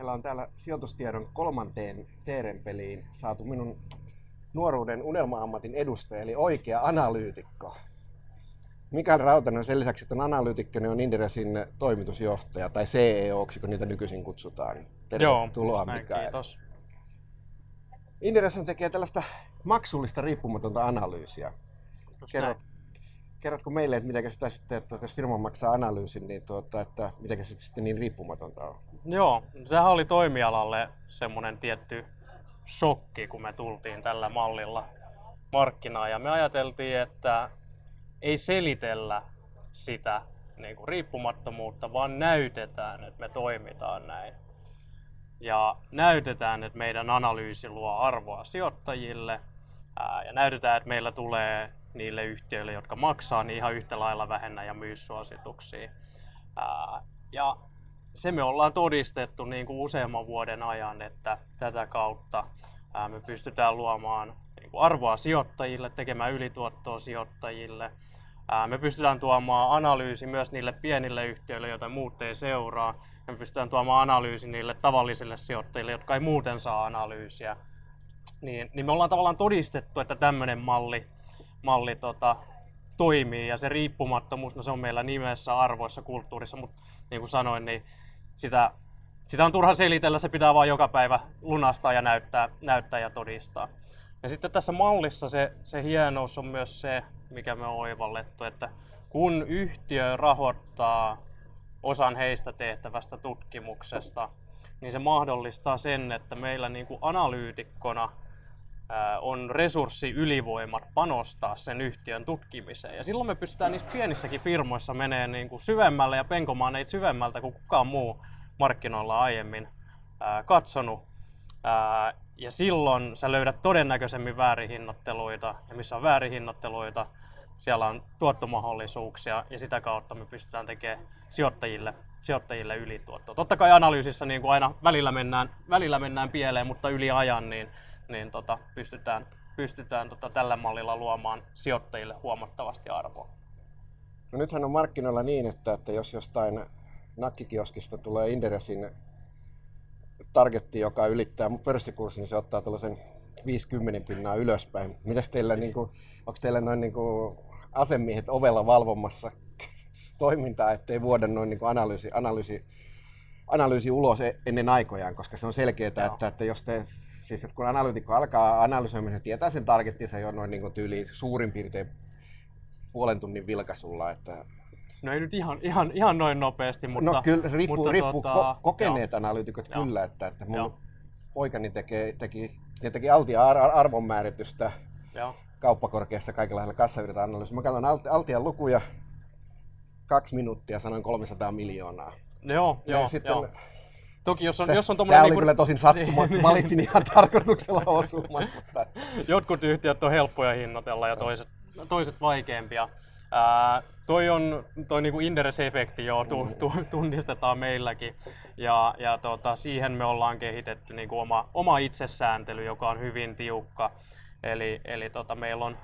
Meillä on täällä sijoitustiedon kolmanteen Teeren-peliin saatu minun nuoruuden unelma-ammatin edustaja, eli oikea analyytikko. Mikael Rautanen sen lisäksi, että on analyytikko, niin on Inderesin toimitusjohtaja, tai CEO, kun niitä nykyisin kutsutaan. Tervetuloa Joo, Mikael. Kiitos. Inderes tekee tällaista maksullista riippumatonta analyysiä. Kerrot, kerrotko meille, että miten sitä sitten, että jos firma maksaa analyysin, niin tuota, että miten se sitten niin riippumatonta on? Joo, sehän oli toimialalle semmoinen tietty shokki, kun me tultiin tällä mallilla markkinaan. Ja me ajateltiin, että ei selitellä sitä niin kuin riippumattomuutta, vaan näytetään, että me toimitaan näin. Ja näytetään, että meidän analyysi luo arvoa sijoittajille ja näytetään, että meillä tulee niille yhtiöille, jotka maksaa, niin ihan yhtä lailla vähennä ja myy suosituksia. Ää, ja se me ollaan todistettu niin kuin useamman vuoden ajan, että tätä kautta ää, me pystytään luomaan niin kuin arvoa sijoittajille, tekemään ylituottoa sijoittajille. Ää, me pystytään tuomaan analyysi myös niille pienille yhtiöille, joita muut ei seuraa. Me pystytään tuomaan analyysi niille tavallisille sijoittajille, jotka ei muuten saa analyysiä. Niin, niin me ollaan tavallaan todistettu, että tämmöinen malli, malli tota, toimii ja se riippumattomuus, no se on meillä nimessä, arvoissa, kulttuurissa, mutta niin kuin sanoin, niin sitä, sitä on turha selitellä, se pitää vain joka päivä lunastaa ja näyttää, näyttää ja todistaa. Ja sitten tässä mallissa se, se hienous on myös se, mikä me on oivallettu, että kun yhtiö rahoittaa osan heistä tehtävästä tutkimuksesta, niin se mahdollistaa sen, että meillä niin kuin analyytikkona on resurssi ylivoimat panostaa sen yhtiön tutkimiseen. Ja silloin me pystytään niissä pienissäkin firmoissa menee niin kuin syvemmälle ja penkomaan neitä syvemmältä kuin kukaan muu markkinoilla aiemmin ää, katsonut. Ää, ja silloin sä löydät todennäköisemmin väärihinnotteluita, ja missä on väärihinnotteluita, siellä on tuottomahdollisuuksia, ja sitä kautta me pystytään tekemään sijoittajille, sijoittajille ylituottoa. Totta kai analyysissä niin kuin aina välillä mennään, välillä mennään pieleen, mutta yli ajan niin niin tota, pystytään, pystytään tota, tällä mallilla luomaan sijoittajille huomattavasti arvoa. No nythän on markkinoilla niin, että, että jos jostain nakkikioskista tulee Inderesin targetti, joka ylittää pörssikurssin, niin se ottaa tällaisen 50 pinnaa ylöspäin. Mitäs teillä, niin kuin, onko teillä noin niin kuin asemiehet ovella valvomassa toimintaa, ettei vuoda noin niin kuin analyysi, analyysi, analyysi ulos e-, ennen aikojaan, koska se on selkeää, että, että jos te siis että kun analyytikko alkaa analysoimaan, se tietää sen targettinsa jo noin niin tyyliin suurin piirtein puolen tunnin vilkaisulla, että No ei nyt ihan, ihan, ihan noin nopeasti, no mutta... No kyllä, riippuu, mutta riippuu tuota, ko- kokeneet joo. analyytikot joo. kyllä, että, että mun joo. poikani teki, teki, teki altia ar- arvonmääritystä joo. kauppakorkeassa kaikilla kassavirta analyysissä. Mä katson alt, altian lukuja, kaksi minuuttia, sanoin 300 miljoonaa. Joo, ja joo, sitten joo. Toki jos on, se, jos on tommonen... Tämä oli niin kyllä tosin sattuma, niin, valitsin ihan tarkoituksella osumaan. Mutta... Jotkut yhtiöt on helppoja hinnoitella ja toiset, toiset vaikeampia. Ää, toi on toi niinku Inderes-efekti jo tu, tu, tunnistetaan meilläkin ja, ja tota, siihen me ollaan kehitetty niinku oma, oma itsesääntely, joka on hyvin tiukka. Eli, eli tota, meillä on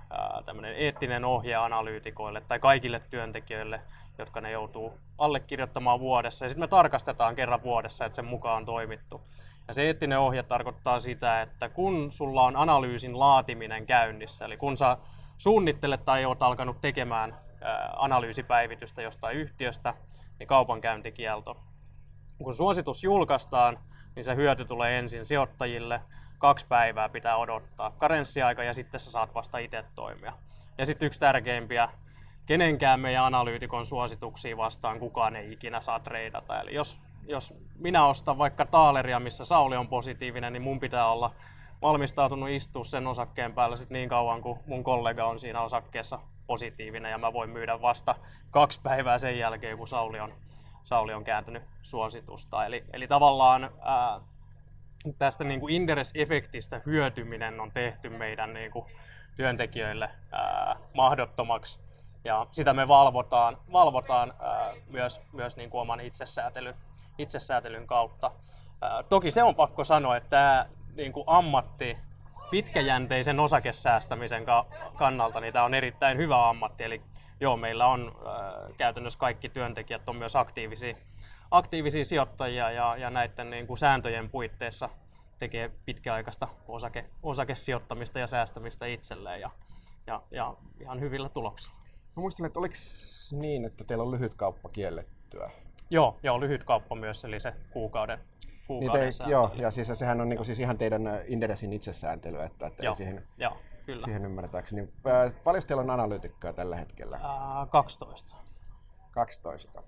tämmöinen eettinen ohje analyytikoille tai kaikille työntekijöille, jotka ne joutuu allekirjoittamaan vuodessa. Ja sitten me tarkastetaan kerran vuodessa, että sen mukaan on toimittu. Ja se eettinen ohje tarkoittaa sitä, että kun sulla on analyysin laatiminen käynnissä, eli kun sä suunnittelet tai oot alkanut tekemään analyysipäivitystä jostain yhtiöstä, niin kaupankäyntikielto. Kun suositus julkaistaan, niin se hyöty tulee ensin sijoittajille, kaksi päivää pitää odottaa karenssiaika ja sitten sä saat vasta itse toimia. Ja sitten yksi tärkeimpiä, kenenkään meidän analyytikon suosituksia vastaan kukaan ei ikinä saa treidata. Eli jos, jos minä ostan vaikka taaleria, missä Sauli on positiivinen, niin mun pitää olla valmistautunut istua sen osakkeen päällä sit niin kauan, kuin mun kollega on siinä osakkeessa positiivinen ja mä voin myydä vasta kaksi päivää sen jälkeen, kun Sauli on, Sauli on kääntynyt suositusta. Eli, eli tavallaan ää, tästä niin kuin Inderes-efektistä hyötyminen on tehty meidän niin kuin työntekijöille ää, mahdottomaksi. Ja sitä me valvotaan, valvotaan ää, myös, myös niin kuin oman itsesäätelyn, itsesäätelyn kautta. Ää, toki se on pakko sanoa, että tämä niin kuin ammatti pitkäjänteisen osakesäästämisen kannalta, niin tämä on erittäin hyvä ammatti. Eli joo, meillä on ää, käytännössä kaikki työntekijät on myös aktiivisia, aktiivisia sijoittajia ja, ja näiden niin kuin sääntöjen puitteissa tekee pitkäaikaista osake, osakesijoittamista ja säästämistä itselleen ja, ja, ja ihan hyvillä tuloksilla. Mä muistan, että oliko niin, että teillä on lyhyt kauppa kiellettyä? Joo, joo, lyhyt kauppa myös, eli se kuukauden, kuukauden niin te, Joo, ja siis sehän on niin kuin, siis ihan teidän äh, Inderesin itsesääntelyä, että, että joo, siihen, joo, kyllä. siihen ymmärtääkseni. Äh, paljon teillä on analyytikkoja tällä hetkellä? Äh, 12. 12.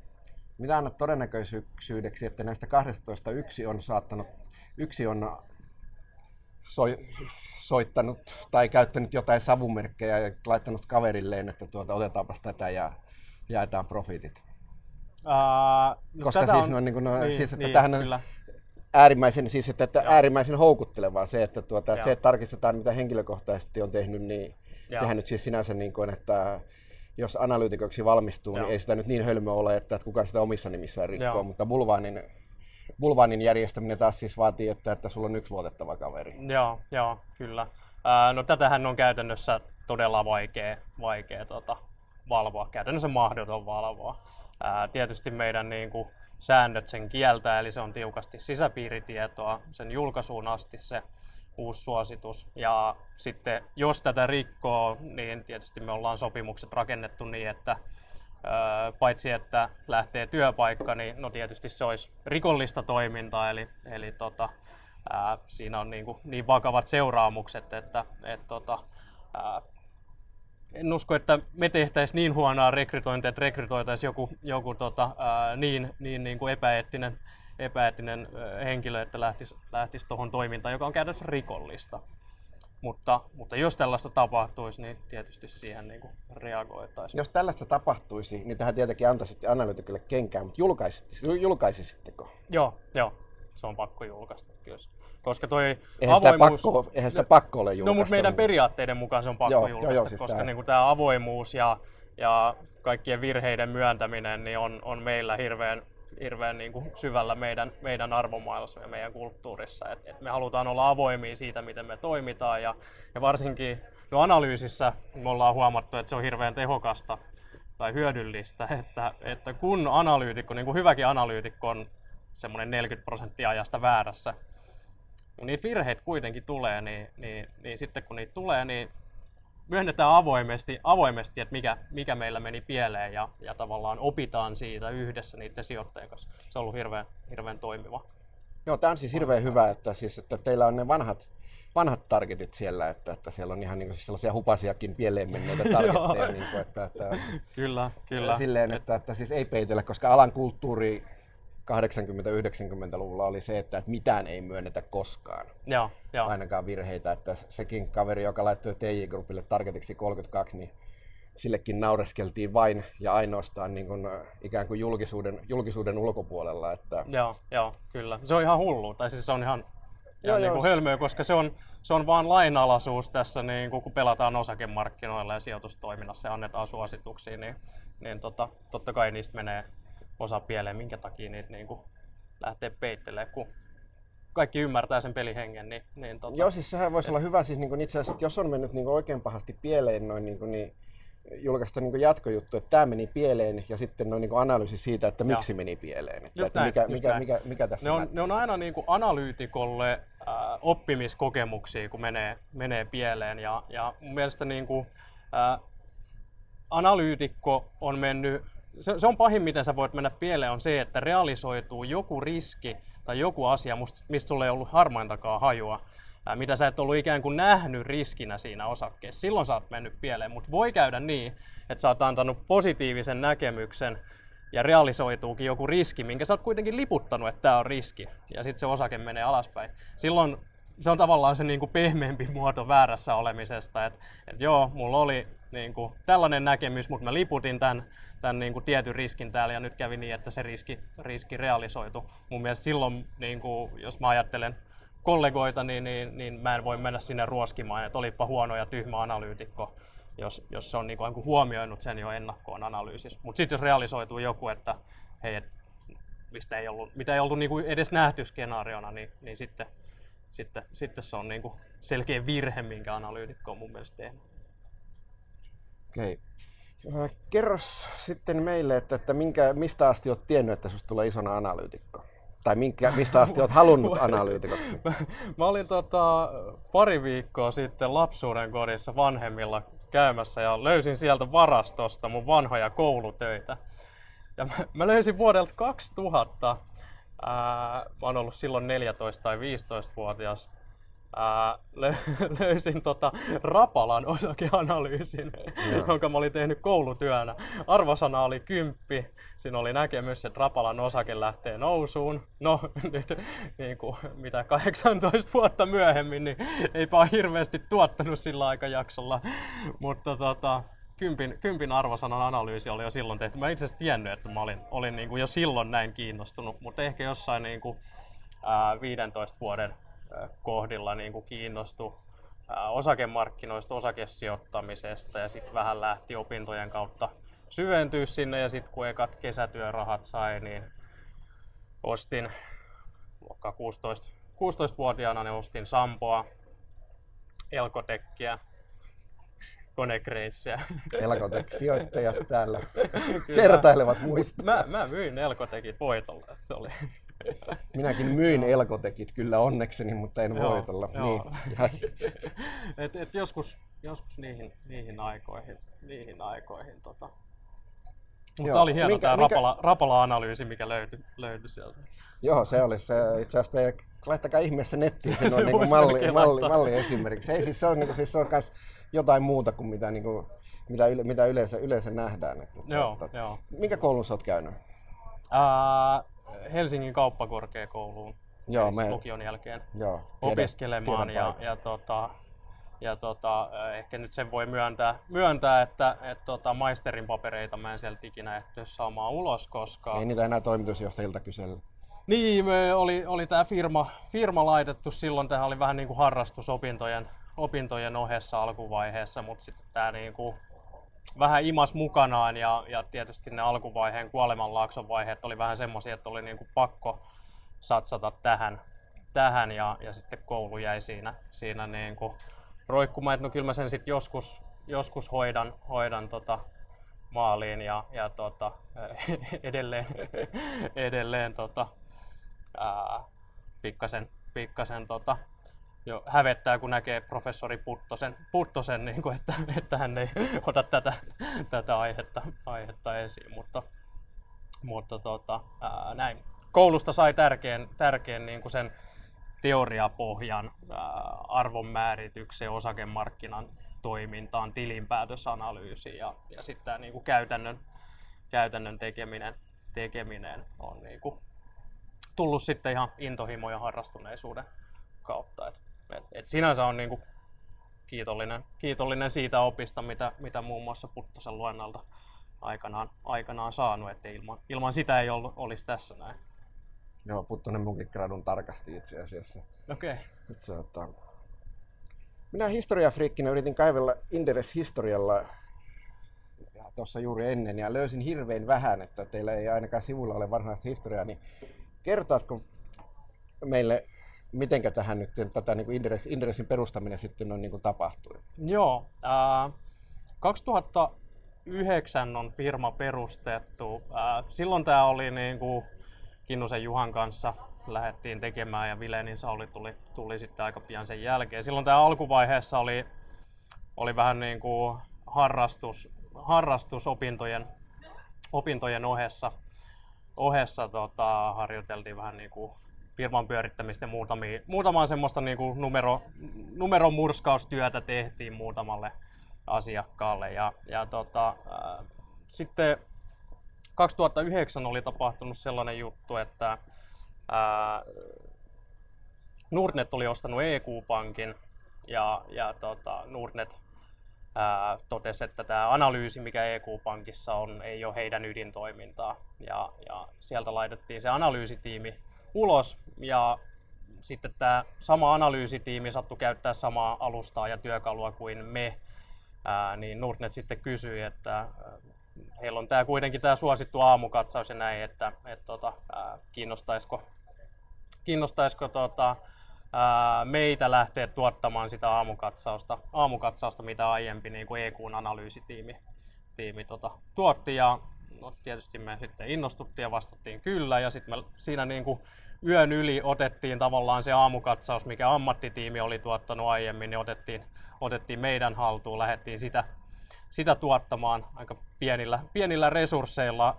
Mitä annat todennäköisyydeksi, että näistä 12 yksi on saattanut, yksi on soi, soittanut tai käyttänyt jotain savumerkkejä ja laittanut kaverilleen, että tuota, otetaanpas tätä ja jaetaan profiitit. Uh, no Koska siis, on, no, niin kuin, no, niin, siis, että niin, tähän kyllä. äärimmäisen, siis, että, että äärimmäisen houkuttelevaa se, että, tuota, että se, että tarkistetaan mitä henkilökohtaisesti on tehnyt, niin Joo. sehän nyt siis sinänsä niin kuin, että jos analyytikoksi valmistuu, niin Joo. niin ei sitä nyt niin hölmö ole, että kukaan sitä omissa nimissään rikkoo, Joo. mutta Bulvaanin, Bulvaanin järjestäminen taas siis vaatii, että, että sulla on yksi luotettava kaveri. Joo, joo kyllä. Ää, no tätähän on käytännössä todella vaikea, vaikea tota, valvoa, käytännössä mahdoton valvoa. Ää, tietysti meidän niin kuin, säännöt sen kieltää, eli se on tiukasti sisäpiiritietoa sen julkaisuun asti se uusi suositus. Ja sitten jos tätä rikkoo, niin tietysti me ollaan sopimukset rakennettu niin, että paitsi että lähtee työpaikka, niin no tietysti se olisi rikollista toimintaa, eli, eli tota, ää, siinä on niin, kuin niin vakavat seuraamukset, että et, tota, ää, en usko, että me tehtäisiin niin huonoa rekrytointia, että rekrytoitaisiin joku, joku tota, ää, niin, niin, niin kuin epäeettinen, epäeettinen henkilö, että lähtisi, lähtisi tuohon toimintaan, joka on käytössä rikollista. Mutta, mutta jos tällaista tapahtuisi, niin tietysti siihen niin kuin reagoitaisiin. Jos tällaista tapahtuisi, niin tähän tietenkin antaisitte analyytikille kenkään, mutta julkaisisitteko? Joo, joo, se on pakko julkaista kyllä. Koska toi eihän avoimuus... Sitä pakko, eihän sitä pakko ole julkaista. No, mutta meidän periaatteiden mukaan se on pakko joo, julkaista, joo, joo, siis koska niin tämä avoimuus ja, ja kaikkien virheiden myöntäminen niin on, on meillä hirveän hirveän niin kuin syvällä meidän, meidän arvomaailmassa ja meidän kulttuurissa. Et, et me halutaan olla avoimia siitä, miten me toimitaan ja, ja varsinkin no analyysissä me ollaan huomattu, että se on hirveän tehokasta tai hyödyllistä, että, että kun analyytikko, niin kuin hyväkin analyytikko on semmoinen 40 prosenttia ajasta väärässä, kun niitä virheitä kuitenkin tulee, niin, niin, niin sitten kun niitä tulee, niin myönnetään avoimesti, avoimesti että mikä, mikä meillä meni pieleen ja, ja tavallaan opitaan siitä yhdessä niiden sijoittajien kanssa. Se on ollut hirveän, hirveän toimiva. Joo, tämä on siis hirveän hyvä, että, siis, että teillä on ne vanhat, vanhat targetit siellä, että, että siellä on ihan niin kuin sellaisia hupasiakin pieleen menneitä targetteja. niin kuin, että, että, kyllä, kyllä. Silleen, että, että siis ei peitellä, koska alan kulttuuri 80-90-luvulla oli se, että, mitään ei myönnetä koskaan. Joo, joo. Ainakaan virheitä. Että sekin kaveri, joka laittoi TJ-grupille targetiksi 32, niin sillekin naureskeltiin vain ja ainoastaan niin kuin, äh, ikään kuin julkisuuden, julkisuuden ulkopuolella. Että... Joo, joo, kyllä. Se on ihan hullu. Tai siis se on ihan, ihan joo, niin kuin hölmöä, koska se on, se on vaan lainalaisuus tässä, niin kuin, kun pelataan osakemarkkinoilla ja sijoitustoiminnassa ja annetaan suosituksia, niin, niin tota, totta kai niistä menee osa pieleen, minkä takia niitä niin kuin lähtee peittelemään, kun kaikki ymmärtää sen pelihengen. Niin, niin tota, Joo, siis sehän voisi et... olla hyvä, siis niin kuin itse asiassa, jos on mennyt niin kuin oikein pahasti pieleen noin, niin, kuin, niin julkaista niin jatkojuttu, että tämä meni pieleen ja sitten noin niin analyysi siitä, että miksi Joo. meni pieleen. Että, just että näin, mikä, mikä, mikä, mikä, tässä ne on, ne on aina niin kuin analyytikolle äh, oppimiskokemuksia, kun menee, menee pieleen. Ja, ja mun mielestä niin kuin, äh, analyytikko on mennyt se, se on pahin, miten sä voit mennä pieleen, on se, että realisoituu joku riski tai joku asia, mistä sulla ei ollut harmaintakaan hajua, mitä sä et ollut ikään kuin nähnyt riskinä siinä osakkeessa. Silloin sä oot mennyt pieleen, mutta voi käydä niin, että sä oot antanut positiivisen näkemyksen ja realisoituukin joku riski, minkä sä oot kuitenkin liputtanut, että tämä on riski, ja sitten se osake menee alaspäin. Silloin se on tavallaan se niin kuin pehmeämpi muoto väärässä olemisesta, että, että joo, mulla oli niin kuin tällainen näkemys, mutta mä liputin tämän, tämän niin kuin tietyn riskin täällä ja nyt kävi niin, että se riski, riski realisoitu. Mun mielestä silloin, niin kuin, jos mä ajattelen kollegoita, niin, niin, niin mä en voi mennä sinne ruoskimaan, että olipa huono ja tyhmä analyytikko, jos, jos se on niin kuin, huomioinut sen jo ennakkoon analyysissä. Mutta sitten jos realisoituu joku, että hei, et, mistä ei ollut, mitä ei ollut niin kuin edes nähty skenaariona, niin, niin sitten, sitten, sitten se on niin kuin selkeä virhe, minkä analyytikko on mun mielestä tehnyt. Okei. Kerros sitten meille, että, että minkä, mistä asti olet tiennyt, että sinusta tulee isona analyytikko? Tai minkä, mistä asti olet halunnut analyytikoksi? mä, mä olin tota, pari viikkoa sitten lapsuuden kodissa vanhemmilla käymässä ja löysin sieltä varastosta mun vanhoja koulutöitä. Ja mä, mä löysin vuodelta 2000, ää, mä oon ollut silloin 14 tai 15-vuotias, ää, löysin tota Rapalan osakeanalyysin, Joo. jonka mä olin tehnyt koulutyönä. Arvosana oli kymppi. Siinä oli näkemys, että Rapalan osake lähtee nousuun. No nyt niin kuin, mitä 18 vuotta myöhemmin, niin eipä ole hirveästi tuottanut sillä aikajaksolla. Mutta tota, kympin, kympin arvosanan analyysi oli jo silloin tehty. Mä itse asiassa tiennyt, että mä olin, olin niin kuin jo silloin näin kiinnostunut, mutta ehkä jossain niin kuin, ää, 15 vuoden kohdilla niin kuin kiinnostui osakemarkkinoista, osakesijoittamisesta ja sitten vähän lähti opintojen kautta syventyä sinne ja sitten kun ekat kesätyörahat sai, niin ostin luokka 16, 16-vuotiaana niin ostin Sampoa, Elkotekkiä, Konekreissiä. Elkotek-sijoittajat täällä kertailevat muista. Mä, mä myin Elkotekit voitolla, että se oli Minäkin myin elkotekit kyllä onnekseni, mutta en joo, voitolla. Joo. Niin. et, et joskus, joskus niihin, niihin aikoihin, niihin aikoihin tota. Mutta joo. oli hieno minkä, tämä minkä... Rapala, Rapala-analyysi, mikä löytyi, löytyi sieltä. Joo, se oli se itse asiassa. Laittakaa ihmeessä nettiin se, se on niin malli, malli, malli, esimerkiksi. Ei, siis se on, niin kuin, siis se on jotain muuta kuin mitä, niin kuin, mitä, yle, mitä yleensä, yleensä nähdään. Että, joo, että, joo. Minkä koulun sä oot käynyt? Uh, Helsingin kauppakorkeakouluun joo, me... lukion jälkeen joo, opiskelemaan tiedän, tiedän ja, ja, tota, ja tota, ehkä nyt sen voi myöntää, myöntää että et, tota, maisterin papereita mä en sieltä ikinä ehtinyt saamaan ulos, koska... Ei niitä enää toimitusjohtajilta kysellä. Niin, me oli, oli tämä firma, firma laitettu silloin, tähän oli vähän niin kuin harrastus opintojen, opintojen ohessa alkuvaiheessa, mutta sitten tämä niin kuin vähän imas mukanaan ja, ja tietysti ne alkuvaiheen kuolemanlaakson vaiheet oli vähän semmoisia, että oli niin kuin pakko satsata tähän, tähän ja, ja sitten koulu jäi siinä, siinä niin kuin roikkumaan, että no kyllä mä sen sitten joskus, joskus hoidan, hoidan tota maaliin ja, ja tota, edelleen, edelleen tota, ää, pikkasen, pikkasen tota, jo hävettää, kun näkee professori Puttosen, Puttosen niin kuin, että, että hän ei ota tätä, tätä aihetta, aihetta esiin. Mutta, mutta tota, ää, näin. Koulusta sai tärkeän, tärkeän niin kuin sen teoriapohjan ää, arvonmääritykseen, osakemarkkinan toimintaan, tilinpäätösanalyysiin ja, ja sitten tämä niin kuin käytännön, käytännön tekeminen, tekeminen on niin kuin tullut sitten ihan intohimo ja harrastuneisuuden kautta. Et et, et sinänsä on niinku kiitollinen, kiitollinen siitä opista, mitä, mitä muun muassa Puttosen luennalta aikanaan, aikanaan saanut, että ilman, ilman sitä ei ollut, olisi tässä näin. Joo, Puttonen munkin gradun tarkasti itse asiassa. Okei. Okay. Minä historiafriikkinä yritin kaivella Inderes historialla tuossa juuri ennen ja löysin hirveän vähän, että teillä ei ainakaan sivulla ole varsinaista historiaa, niin kertaatko meille miten tähän nyt tätä niin kuin Inderesin perustaminen sitten on niin kuin tapahtui? Joo, äh, 2009 on firma perustettu. Äh, silloin tämä oli niin kuin Kinnusen Juhan kanssa lähdettiin tekemään ja Vilenin Sauli tuli, tuli sitten aika pian sen jälkeen. Silloin tämä alkuvaiheessa oli, oli vähän niin kuin harrastus, harrastus opintojen, opintojen ohessa, ohessa tota, harjoiteltiin vähän niin kuin firman pyörittämistä ja muutamia, muutamaa semmoista niin kuin numero, numeron murskaustyötä tehtiin muutamalle asiakkaalle. Ja, ja tota, äh, sitten 2009 oli tapahtunut sellainen juttu, että äh, Nordnet oli ostanut EQ-pankin ja, ja tota, Nordnet ää, totesi, että tämä analyysi, mikä EQ-pankissa on, ei ole heidän ydintoimintaa. Ja, ja sieltä laitettiin se analyysitiimi ulos ja sitten tämä sama analyysitiimi sattui käyttää samaa alustaa ja työkalua kuin me, ää, niin Nordnet sitten kysyi, että heillä on tämä kuitenkin tämä suosittu aamukatsaus ja näin, että et, tota, ää, kiinnostaisiko, kiinnostaisiko tota, ää, meitä lähteä tuottamaan sitä aamukatsausta, aamukatsausta mitä aiempi niin kuin EQn analyysitiimi tiimi tota, tuotti. Ja no, tietysti me sitten innostuttiin ja vastattiin kyllä ja sitten me siinä niin kuin yön yli otettiin tavallaan se aamukatsaus, mikä ammattitiimi oli tuottanut aiemmin, niin otettiin, otettiin meidän haltuun, lähdettiin sitä, sitä tuottamaan aika pienillä, pienillä resursseilla.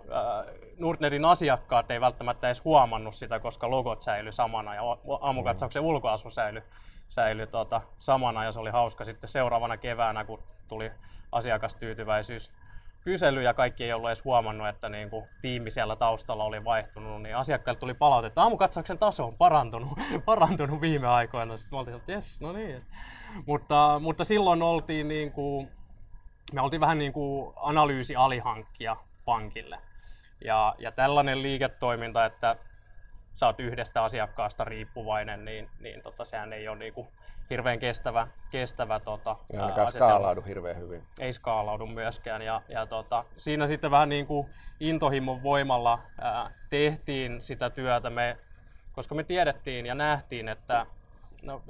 Nordnetin asiakkaat ei välttämättä edes huomannut sitä, koska logot säilyi samana ja aamukatsauksen ulkoasu säilyi, säilyi tuota, samana ja se oli hauska sitten seuraavana keväänä, kun tuli asiakastyytyväisyys kysely ja kaikki ei ollut edes huomannut, että niin kuin tiimi siellä taustalla oli vaihtunut, niin asiakkaille tuli palautetta, aamukatsauksen taso on parantunut, parantunut viime aikoina. Sitten me oltiin, että jes, no niin. Mutta, mutta silloin oltiin niin kuin, me oltiin vähän niin kuin analyysialihankkija pankille. Ja, ja tällainen liiketoiminta, että sä oot yhdestä asiakkaasta riippuvainen, niin, niin tota, sehän ei ole niin kuin hirveän kestävä, kestävä tota, ei ainakaan skaalaudu hirveän hyvin. Ei skaalaudu myöskään. Ja, ja tota, siinä sitten vähän niin kuin intohimon voimalla ää, tehtiin sitä työtä, me, koska me tiedettiin ja nähtiin, että no,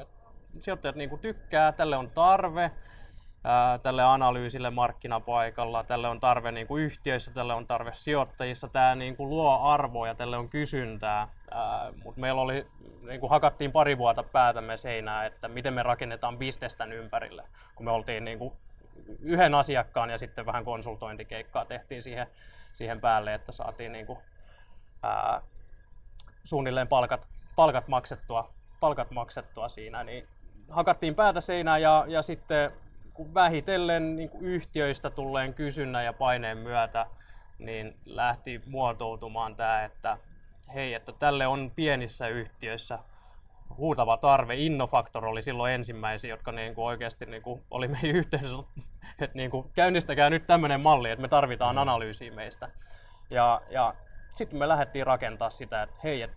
sijoittajat niin kuin tykkää, tälle on tarve, tälle analyysille markkinapaikalla, tälle on tarve niin kuin yhtiöissä, tälle on tarve sijoittajissa, tämä niin kuin luo arvoa ja tälle on kysyntää. Mutta meillä oli, niin kuin hakattiin pari vuotta päätämme seinää, että miten me rakennetaan bisnestä ympärille, kun me oltiin niin kuin yhden asiakkaan ja sitten vähän konsultointikeikkaa tehtiin siihen, siihen päälle, että saatiin niin kuin, ää, suunnilleen palkat, palkat, maksettua, palkat maksettua siinä, niin hakattiin päätä seinään ja, ja sitten vähitellen niin kuin yhtiöistä tulleen kysynnän ja paineen myötä, niin lähti muotoutumaan tämä, että hei, että tälle on pienissä yhtiöissä huutava tarve. Innofactor oli silloin ensimmäisiä, jotka niin kuin oikeasti niin kuin oli meidän yhteisössä, että niin kuin käynnistäkää nyt tämmöinen malli, että me tarvitaan mm. analyysiä meistä. Ja, ja sitten me lähdettiin rakentaa sitä, että hei, että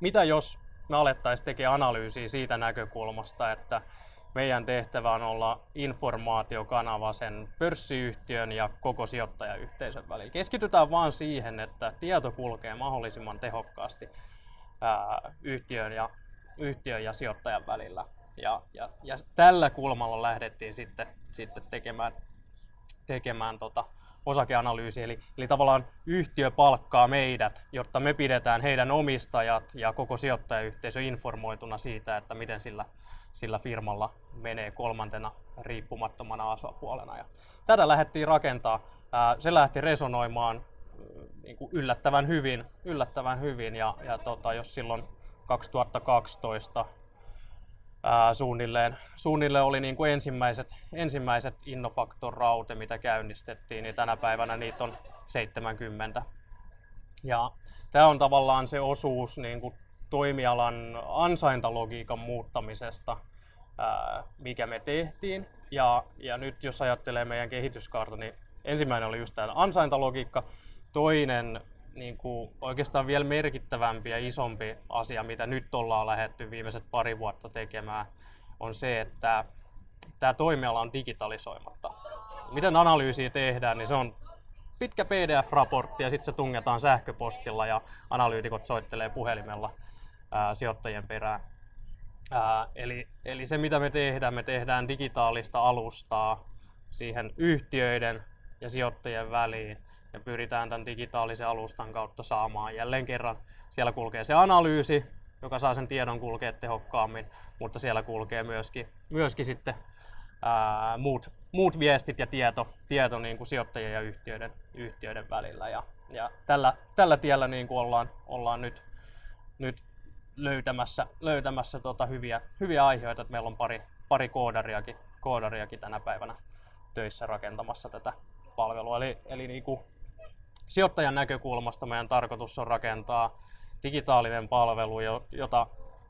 mitä jos me alettaisiin tekemään analyysiä siitä näkökulmasta, että meidän tehtävä on olla informaatiokanava sen pörssiyhtiön ja koko sijoittajayhteisön välillä. Keskitytään vaan siihen, että tieto kulkee mahdollisimman tehokkaasti ää, yhtiön, ja, yhtiön ja sijoittajan välillä. Ja, ja, ja tällä kulmalla lähdettiin sitten, sitten tekemään, tekemään tota osakeanalyysi. Eli, eli tavallaan yhtiö palkkaa meidät, jotta me pidetään heidän omistajat ja koko sijoittajayhteisö informoituna siitä, että miten sillä sillä firmalla menee kolmantena riippumattomana osapuolena. Ja tätä lähdettiin rakentaa. Se lähti resonoimaan niin kuin yllättävän hyvin, yllättävän hyvin ja, ja tota, jos silloin 2012 ää, suunnilleen, suunnilleen oli niin kuin ensimmäiset, ensimmäiset Innofactor Raute, mitä käynnistettiin, niin tänä päivänä niitä on 70. Ja tämä on tavallaan se osuus niin kuin toimialan ansaintalogiikan muuttamisesta, ää, mikä me tehtiin. Ja, ja nyt jos ajattelee meidän kehityskaarta, niin ensimmäinen oli just tämä ansaintalogiikka. Toinen niin kuin oikeastaan vielä merkittävämpi ja isompi asia, mitä nyt ollaan lähetty viimeiset pari vuotta tekemään, on se, että tämä toimiala on digitalisoimatta. Miten analyysiä tehdään, niin se on pitkä PDF-raportti ja sitten se tungetaan sähköpostilla ja analyytikot soittelee puhelimella ää, sijoittajien perään. Ää, eli, eli se mitä me tehdään, me tehdään digitaalista alustaa siihen yhtiöiden ja sijoittajien väliin ja pyritään tämän digitaalisen alustan kautta saamaan jälleen kerran. Siellä kulkee se analyysi, joka saa sen tiedon kulkea tehokkaammin, mutta siellä kulkee myöskin, myöskin sitten ää, muut, muut viestit ja tieto, tieto niin kuin sijoittajien ja yhtiöiden, yhtiöiden välillä. Ja, ja tällä, tällä tiellä niin kuin ollaan, ollaan nyt, nyt löytämässä, löytämässä tota hyviä, hyviä aiheita. Että meillä on pari, pari koodariakin, koodariakin tänä päivänä töissä rakentamassa tätä palvelua. Eli, eli niin kuin sijoittajan näkökulmasta meidän tarkoitus on rakentaa digitaalinen palvelu, jota,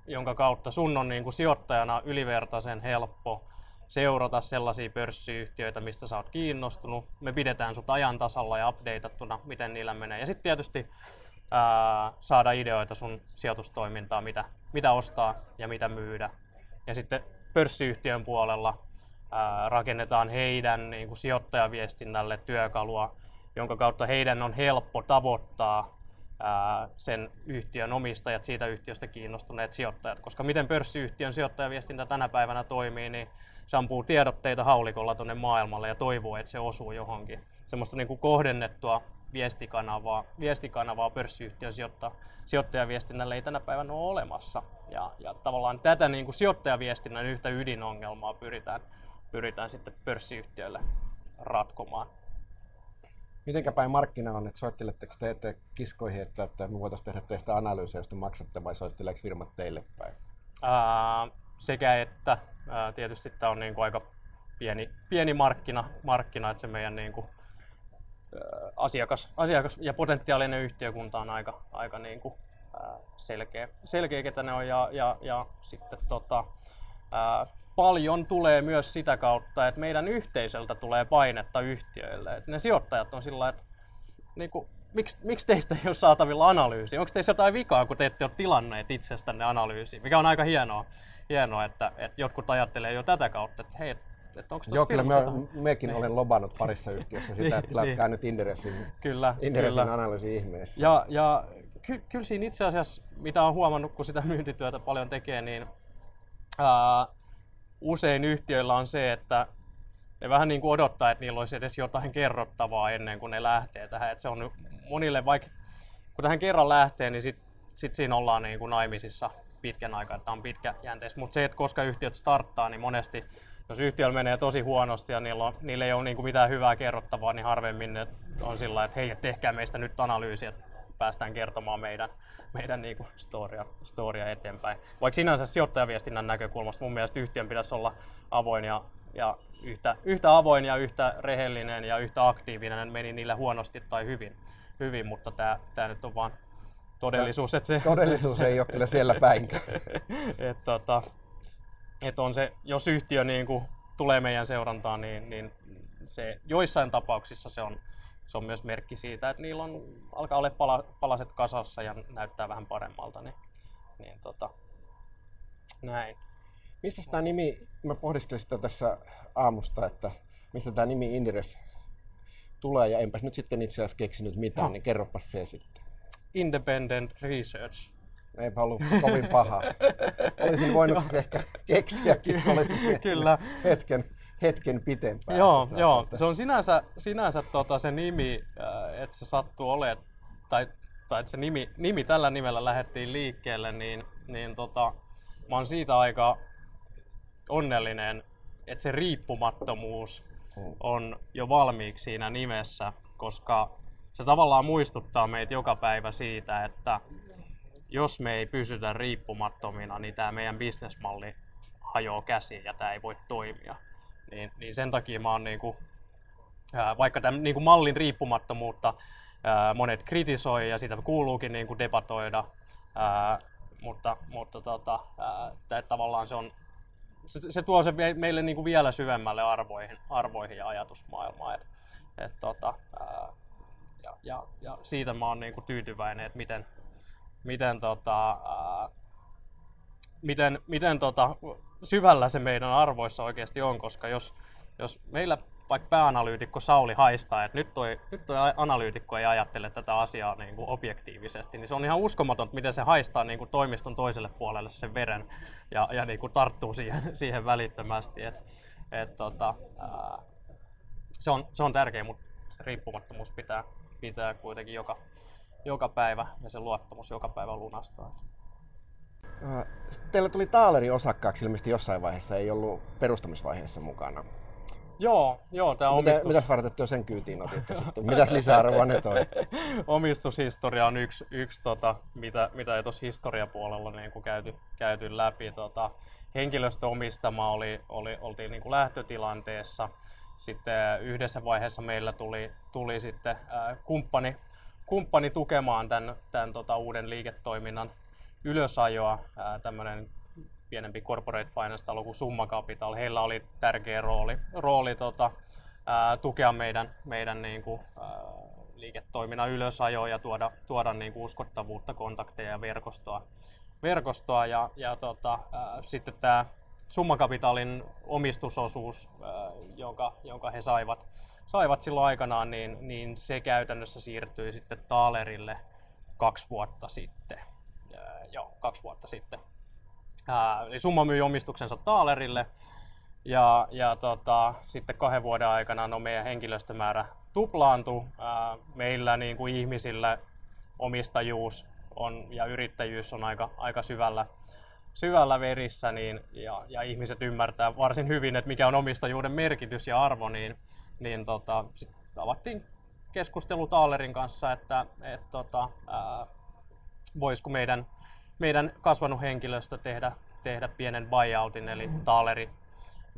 jonka kautta sun on niin kuin sijoittajana ylivertaisen helppo seurata sellaisia pörssiyhtiöitä, mistä sä oot kiinnostunut. Me pidetään sut ajan tasalla ja updateattuna, miten niillä menee. Ja sitten tietysti ää, saada ideoita sun sijoitustoimintaa, mitä, mitä ostaa ja mitä myydä. Ja sitten pörssiyhtiön puolella ää, rakennetaan heidän niin kuin sijoittajaviestinnälle työkalua, jonka kautta heidän on helppo tavoittaa sen yhtiön omistajat, siitä yhtiöstä kiinnostuneet sijoittajat. Koska miten pörssiyhtiön sijoittajaviestintä tänä päivänä toimii, niin se ampuu tiedotteita haulikolla tuonne maailmalle ja toivoo, että se osuu johonkin. Semmoista niin kuin kohdennettua viestikanavaa, viestikanavaa pörssiyhtiön sijoitta, sijoittajaviestinnälle ei tänä päivänä ole olemassa. Ja, ja tavallaan tätä niin kuin sijoittajaviestinnän yhtä ydinongelmaa pyritään, pyritään sitten pörssiyhtiöille ratkomaan. Mitenkä päin markkina on, että soitteletteko te ette kiskoihin, että, että me voitaisiin tehdä teistä analyysiä, josta maksatte, vai soitteleeko firmat teille päin? Ää, sekä että. Ää, tietysti tämä on niin kuin aika pieni, pieni markkina, markkina, että se meidän niin kuin, ää, asiakas, asiakas ja potentiaalinen yhtiökunta on aika, aika niin kuin, ää, selkeä, selkeä, ketä ne on. Ja, ja, ja sitten tota, ää, paljon tulee myös sitä kautta, että meidän yhteisöltä tulee painetta yhtiöille. Että ne sijoittajat on sillä että niin kuin, miksi, miksi teistä ei ole saatavilla analyysiä? Onko teissä jotain vikaa, kun te ette ole tilanneet itsestänne analyysiä? Mikä on aika hienoa, hienoa että, että jotkut ajattelee jo tätä kautta, että hei, että onko Joo, kyllä me, mekin niin. olen lobannut parissa yhtiössä sitä, että niin, tilatkaa niin. nyt Inderesin, kyllä, Inderesin kyllä. analyysi ihmeessä. Ja, ja ky, kyllä siinä itse asiassa, mitä on huomannut, kun sitä myyntityötä paljon tekee, niin ää, usein yhtiöillä on se, että ne vähän niin kuin odottaa, että niillä olisi edes jotain kerrottavaa ennen kuin ne lähtee tähän. Että se on monille, vaikka kun tähän kerran lähtee, niin sitten sit siinä ollaan niin kuin naimisissa pitkän aikaa, että on pitkäjänteistä. Mutta se, että koska yhtiöt starttaa, niin monesti, jos yhtiöllä menee tosi huonosti ja niillä, on, niillä ei ole niin kuin mitään hyvää kerrottavaa, niin harvemmin ne on sillä että hei, tehkää meistä nyt analyysiä, että päästään kertomaan meidän, meidän niin kuin storia, storia eteenpäin. Vaikka sinänsä sijoittajaviestinnän näkökulmasta mun mielestä yhtiön pitäisi olla avoin ja, ja yhtä, yhtä avoin ja yhtä rehellinen ja yhtä aktiivinen, meni niillä huonosti tai hyvin, hyvin mutta tämä, tämä nyt on vaan todellisuus. Että se, todellisuus se, ei ole kyllä siellä päin. et, tota, et on se, jos yhtiö niin kuin tulee meidän seurantaan, niin, niin se, joissain tapauksissa se on, se on myös merkki siitä, että niillä on, alkaa olla pala, palaset kasassa ja näyttää vähän paremmalta. Niin, niin tota, näin. Missä tämä nimi, mä pohdiskelin sitä tässä aamusta, että mistä tämä nimi Indires tulee ja enpäs nyt sitten itse asiassa keksinyt mitään, no. niin kerropas se sitten. Independent Research. Eipä ollut kovin paha. Olisin voinut ehkä keksiäkin, Kyllä. hetken hetken pitempään. Joo, joo. Että... se on sinänsä, sinänsä tota, se nimi, äh, että se sattuu olemaan, tai, tai että se nimi, nimi tällä nimellä lähdettiin liikkeelle, niin, niin tota, mä oon siitä aika onnellinen, että se riippumattomuus hmm. on jo valmiiksi siinä nimessä, koska se tavallaan muistuttaa meitä joka päivä siitä, että jos me ei pysytä riippumattomina, niin tämä meidän bisnesmalli hajoaa käsiin ja tämä ei voi toimia. Niin, niin sen takia mä oon niinku, ää, vaikka tämän niinku mallin riippumattomuutta monet kritisoi ja sitä kuuluukin niinku debatoida, mutta, mutta tota, ää, tavallaan se on se, se tuo se meille niinku vielä syvemmälle arvoihin, arvoihin ja ajatusmaailmaan. Et, et tota, ja, ja, ja, siitä mä oon niinku tyytyväinen, että miten, miten, tota, miten, miten tota, syvällä se meidän arvoissa oikeasti on, koska jos, jos meillä vaikka pääanalyytikko Sauli haistaa, että nyt toi, nyt toi analyytikko ei ajattele tätä asiaa niin kuin objektiivisesti, niin se on ihan uskomaton, miten se haistaa niin kuin toimiston toiselle puolelle sen veren ja, ja niin kuin tarttuu siihen, siihen välittömästi. Et, et, tota, ää, se, on, se on tärkeä, mutta se riippumattomuus pitää, pitää kuitenkin joka, joka päivä ja se luottamus joka päivä lunastaa. Teillä tuli Taaleri osakkaaksi ilmeisesti jossain vaiheessa, ei ollut perustamisvaiheessa mukana. Joo, joo, tämä omistus... Mitäs vartettu sen kyytiin otitte sitten? Mitäs lisäarvoa ne toi? Omistushistoria on yksi, yksi tota, mitä, mitä ei tuossa historiapuolella niin kuin käyty, käyty läpi. Tota, henkilöstö omistama oli, oli, oltiin niin kuin lähtötilanteessa. Sitten yhdessä vaiheessa meillä tuli, tuli sitten äh, kumppani, kumppani tukemaan tämän, tämän tota, uuden liiketoiminnan ylösajoa, tämmöinen pienempi corporate finance-talo kuin Summa Capital, heillä oli tärkeä rooli, rooli tota, ää, tukea meidän, meidän niin kuin, ää, liiketoiminnan ylösajoa ja tuoda, tuoda niin kuin uskottavuutta, kontakteja ja verkostoa. verkostoa ja, ja tota, ää, sitten tämä Summa Capitalin omistusosuus, ää, jonka, jonka he saivat, saivat silloin aikanaan, niin, niin se käytännössä siirtyi sitten Taalerille kaksi vuotta sitten. Ää, joo, kaksi vuotta sitten. Ää, eli Summa myi omistuksensa Taalerille ja, ja tota, sitten kahden vuoden aikana no meidän henkilöstömäärä tuplaantui. Ää, meillä niin kuin ihmisillä omistajuus on, ja yrittäjyys on aika, aika syvällä, syvällä verissä niin, ja, ja, ihmiset ymmärtää varsin hyvin, että mikä on omistajuuden merkitys ja arvo, niin, niin tota, sit avattiin keskustelu Taalerin kanssa, että et, tota, voisiko meidän, meidän kasvanut henkilöstö tehdä, tehdä pienen buyoutin, eli Taaleri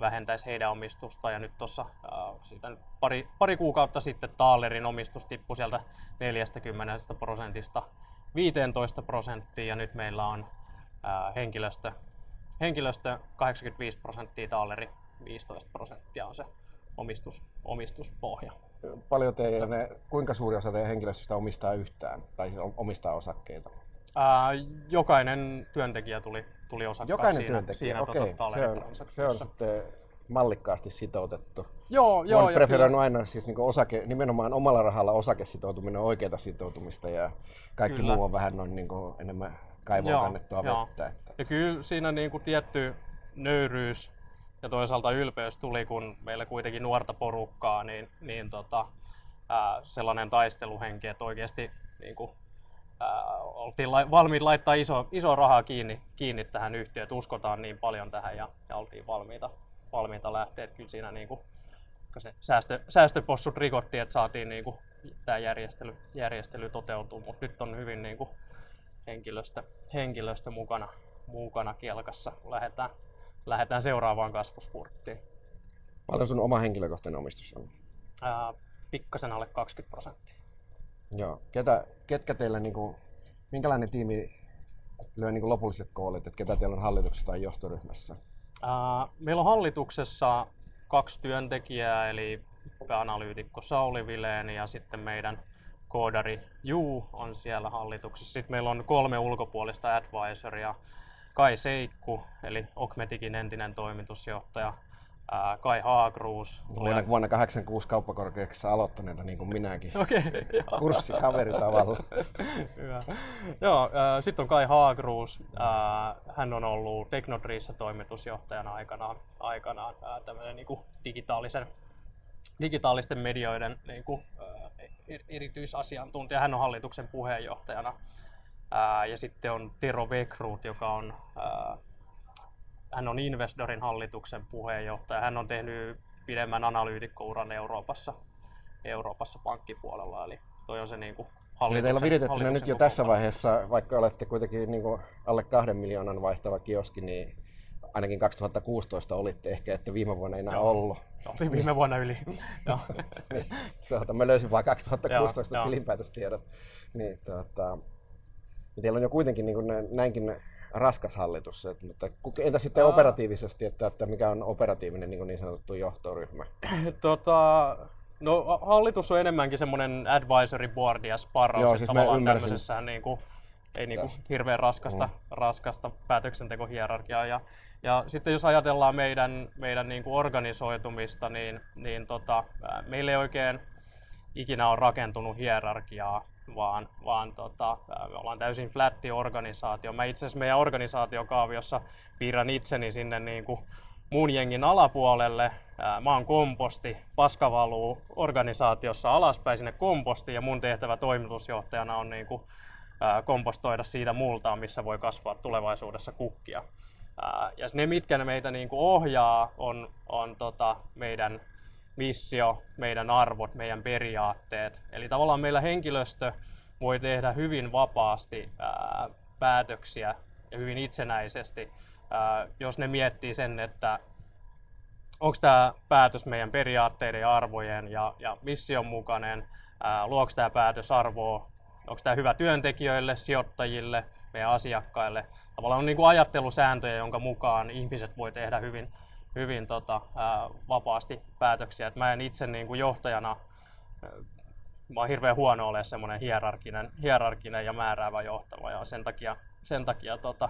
vähentäisi heidän omistusta ja nyt tuossa siitä pari, pari kuukautta sitten Taalerin omistus tippui sieltä 40 prosentista 15 prosenttia ja nyt meillä on ää, henkilöstö, henkilöstö 85 prosenttia, Taaleri 15 prosenttia on se omistus, omistuspohja. Paljon teidän, kuinka suuri osa teidän henkilöstöstä omistaa yhtään tai omistaa osakkeita? Ää, jokainen työntekijä tuli, tuli osakkaaksi Jokainen siinä, työntekijä, siinä okei. Tota, se, on, se on sitten mallikkaasti sitoutettu. Joo, joo. Olen preferoinut aina siis niin osake, nimenomaan omalla rahalla osakesitoutuminen on oikeata sitoutumista ja kaikki kyllä. muu on vähän noin niin kuin enemmän kaivoon joo, kannettua joo. vettä. Että. Ja kyllä siinä niin kuin tietty nöyryys ja toisaalta ylpeys tuli, kun meillä kuitenkin nuorta porukkaa, niin, niin tota, ää, sellainen taisteluhenki, että oikeasti niin kuin, oltiin la- valmiit laittaa iso, iso rahaa kiinni, kiinni tähän yhtiöön, että uskotaan niin paljon tähän ja, ja oltiin valmiita, valmiita lähteä. Että kyllä siinä niin kuin, se säästö, säästöpossut rikottiin, että saatiin niin kuin, tämä järjestely, järjestely toteutuu, mutta nyt on hyvin niin kuin, henkilöstö, henkilöstö mukana, mukana kielkassa, kun lähdetään, lähdetään seuraavaan kasvuspurttiin. Paljon sun oma henkilökohtainen omistus on? Ää, pikkasen alle 20 prosenttia. Joo. Ketä, ketkä teillä, niin kuin, minkälainen tiimi lyö niin kuin lopulliset koolit, että ketä teillä on hallituksessa tai johtoryhmässä? Ää, meillä on hallituksessa kaksi työntekijää, eli analyytikko Sauli Vileen ja sitten meidän koodari Juu on siellä hallituksessa. Sitten meillä on kolme ulkopuolista advisoria. Kai Seikku, eli Okmetikin entinen toimitusjohtaja, Kai Haagruus. Vuonna, vuonna 86 kauppakorkeaksi aloittaneita, niin kuin minäkin. Okei. Okay, Kurssikaveri tavalla. Hyvä. Joo, sitten on Kai Haagruus. hän on ollut Teknodriissa toimitusjohtajana aikanaan, aikanaan tämmöinen niin kuin digitaalisen digitaalisten medioiden niin kuin, er-, erityisasiantuntija. Hän on hallituksen puheenjohtajana. ja sitten on Tero Vekruut, joka on hän on Investorin hallituksen puheenjohtaja. Hän on tehnyt pidemmän analyytikkouran Euroopassa, Euroopassa pankkipuolella. Eli toi on se niin kuin Eli teillä on viritettynä nyt jo tässä vaiheessa, vaikka olette kuitenkin niin kuin alle kahden miljoonan vaihtava kioski, niin ainakin 2016 olitte ehkä, että viime vuonna ei enää Joo. ollut. Oltiin viime vuonna yli. niin, tuota, mä löysin vain 2016 Joo, tilinpäätöstiedot. Niin, tuota, niin teillä on jo kuitenkin niin kuin näinkin raskas hallitus, että, mutta entä sitten Aa. operatiivisesti, että, että mikä on operatiivinen niin, niin sanottu johtoryhmä? tota, no, hallitus on enemmänkin semmoinen advisory board ja sparraus, Joo, siis tavallaan tämmöisessä niin kuin, ei niin kuin hirveän raskasta, mm. raskasta päätöksentekohierarkiaa. Ja, ja sitten jos ajatellaan meidän, meidän niin kuin organisoitumista, niin, niin tota, meillä ei oikein ikinä ole rakentunut hierarkiaa vaan, vaan tota, me ollaan täysin flätti organisaatio. Mä itse asiassa meidän organisaatiokaaviossa piirrän itseni sinne niin kuin muun jengin alapuolelle. Mä oon komposti, paska valuu organisaatiossa alaspäin sinne komposti ja mun tehtävä toimitusjohtajana on niin kuin, kompostoida siitä multaa, missä voi kasvaa tulevaisuudessa kukkia. Ja ne, mitkä ne meitä niin kuin ohjaa, on, on tota meidän missio, meidän arvot, meidän periaatteet. Eli tavallaan meillä henkilöstö voi tehdä hyvin vapaasti ää, päätöksiä ja hyvin itsenäisesti, ää, jos ne miettii sen, että onko tämä päätös meidän periaatteiden ja arvojen ja, ja mission mukainen, luoks tämä päätös arvoa, onko tämä hyvä työntekijöille, sijoittajille, meidän asiakkaille. Tavallaan on niin kuin ajattelusääntöjä, jonka mukaan ihmiset voi tehdä hyvin hyvin tota, ää, vapaasti päätöksiä. Et mä en itse niin kuin johtajana, ää, mä oon hirveän huono olemaan semmoinen hierarkinen, hierarkinen ja määräävä johtava ja sen takia, sen takia tota,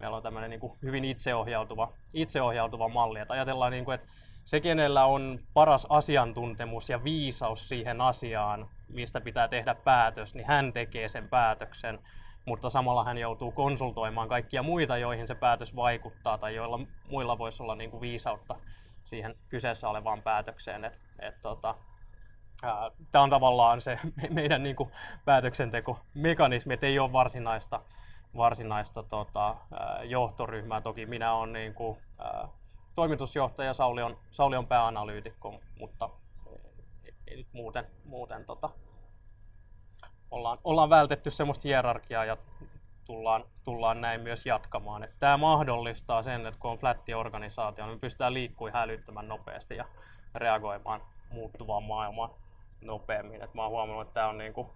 meillä on tämmöinen niin kuin hyvin itseohjautuva, itseohjautuva malli. Et ajatellaan, niin kuin, että se, kenellä on paras asiantuntemus ja viisaus siihen asiaan, mistä pitää tehdä päätös, niin hän tekee sen päätöksen, mutta samalla hän joutuu konsultoimaan kaikkia muita, joihin se päätös vaikuttaa tai joilla muilla voisi olla niin kuin viisautta siihen kyseessä olevaan päätökseen. Et, et, tota, Tämä on tavallaan se meidän niin kuin, päätöksentekomekanismi, että ei ole varsinaista, varsinaista tota, johtoryhmää. Toki minä olen niin kuin, toimitusjohtaja, Sauli on, Sauli on pääanalyytikko, mutta ei nyt muuten, muuten tota, ollaan, ollaan vältetty semmoista hierarkiaa ja tullaan, tullaan näin myös jatkamaan. Että tämä mahdollistaa sen, että kun on flatti organisaatio, niin me pystytään liikkumaan hälyttömän nopeasti ja reagoimaan muuttuvaan maailmaan nopeammin. Et mä oon huomannut, että tämä on niinku,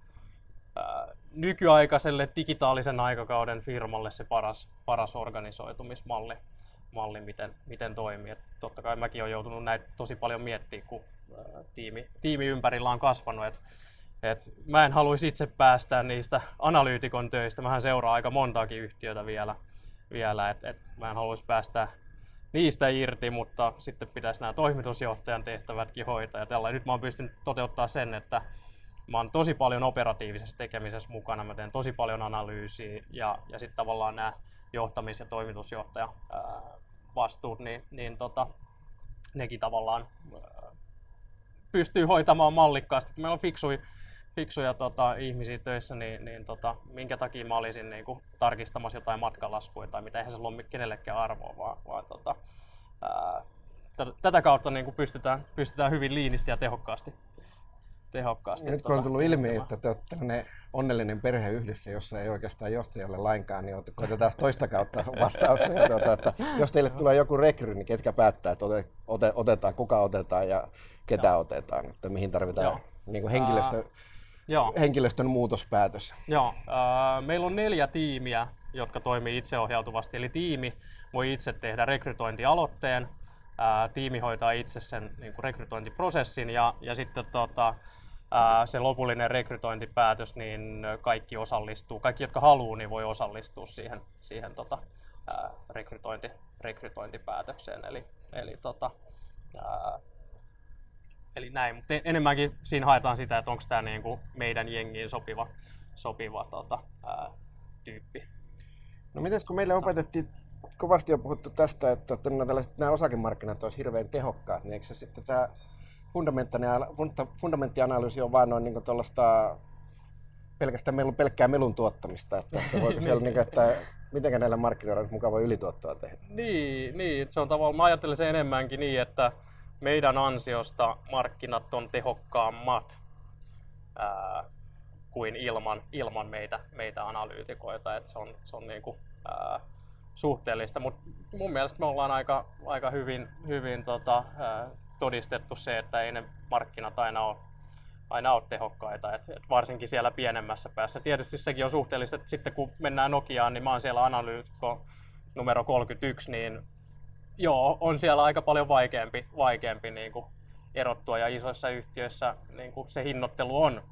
ää, nykyaikaiselle digitaalisen aikakauden firmalle se paras, paras organisoitumismalli, malli, miten, miten toimii. Et totta kai mäkin olen joutunut näitä tosi paljon miettimään, kun ää, tiimi, tiimi ympärillä on kasvanut. Et, et mä en haluaisi itse päästää niistä analyytikon töistä. Mähän seuraa aika montaakin yhtiötä vielä, vielä et, et mä en haluaisi päästä niistä irti, mutta sitten pitäisi nämä toimitusjohtajan tehtävätkin hoitaa. Ja tällä nyt mä oon pystynyt toteuttaa sen, että mä oon tosi paljon operatiivisessa tekemisessä mukana, mä teen tosi paljon analyysiä ja, ja sitten tavallaan nämä johtamis- ja toimitusjohtaja vastuut, niin, niin tota, nekin tavallaan pystyy hoitamaan mallikkaasti. Meillä on fiksui, fiksuja tota, ihmisiä töissä, niin, niin tota, minkä takia mä olisin niin kuin, tarkistamassa jotain matkalaskuja tai mitä, eihän se ole kenellekään arvoa, vaan, vaan tota, ää, tätä kautta niin kuin pystytään, pystytään hyvin liinisti ja tehokkaasti tehokkaasti. Nyt kun on tullut ilmi, että te olette tällainen onnellinen perhe yhdessä, jossa ei oikeastaan johtajalle lainkaan, niin koitetaan toista kautta vastausta. Ja tuota, että jos teille tulee joku rekry, niin ketkä päättää, että otetaan, kuka otetaan ja ketä Joo. otetaan, että mihin tarvitaan Joo. niin kuin henkilöstö, uh, Joo. henkilöstön muutospäätös. Joo, meillä on neljä tiimiä, jotka toimii itseohjautuvasti, eli tiimi voi itse tehdä rekrytointialoitteen, tiimi hoitaa itse sen niin kuin rekrytointiprosessin ja, ja sitten tota, se lopullinen rekrytointipäätös, niin kaikki osallistuu, kaikki jotka haluaa, niin voi osallistua siihen, siihen tota, ää, rekrytointi, rekrytointipäätökseen. Eli, eli, tota, ää, eli näin, mutta enemmänkin siinä haetaan sitä, että onko tämä niinku meidän jengiin sopiva, sopiva tota, ää, tyyppi. No miten kun meille opetettiin kovasti on puhuttu tästä, että nämä osakemarkkinat olisivat hirveän tehokkaat, niin eikö se sitten tämä fundamenttianalyysi on vain noin niin tuollaista pelkästään melun, pelkkää melun tuottamista, että, että voiko siellä niin kuin, että miten näillä markkinoilla mukaan voi ylituottoa tehdä? Niin, niin, se on tavallaan, mä ajattelen sen enemmänkin niin, että meidän ansiosta markkinat on tehokkaammat ää, kuin ilman, ilman meitä, meitä analyytikoita, että se on, se on niin kuin, ää, suhteellista, mutta mun mielestä me ollaan aika, aika hyvin, hyvin tota, ää, todistettu se, että ei ne markkinat aina ole, aina ole tehokkaita, et, et varsinkin siellä pienemmässä päässä. Tietysti sekin on suhteellista, että sitten kun mennään Nokiaan, niin mä oon siellä analyytikko numero 31, niin joo, on siellä aika paljon vaikeampi, vaikeampi niin kuin erottua ja isoissa yhtiöissä niin kuin se hinnoittelu on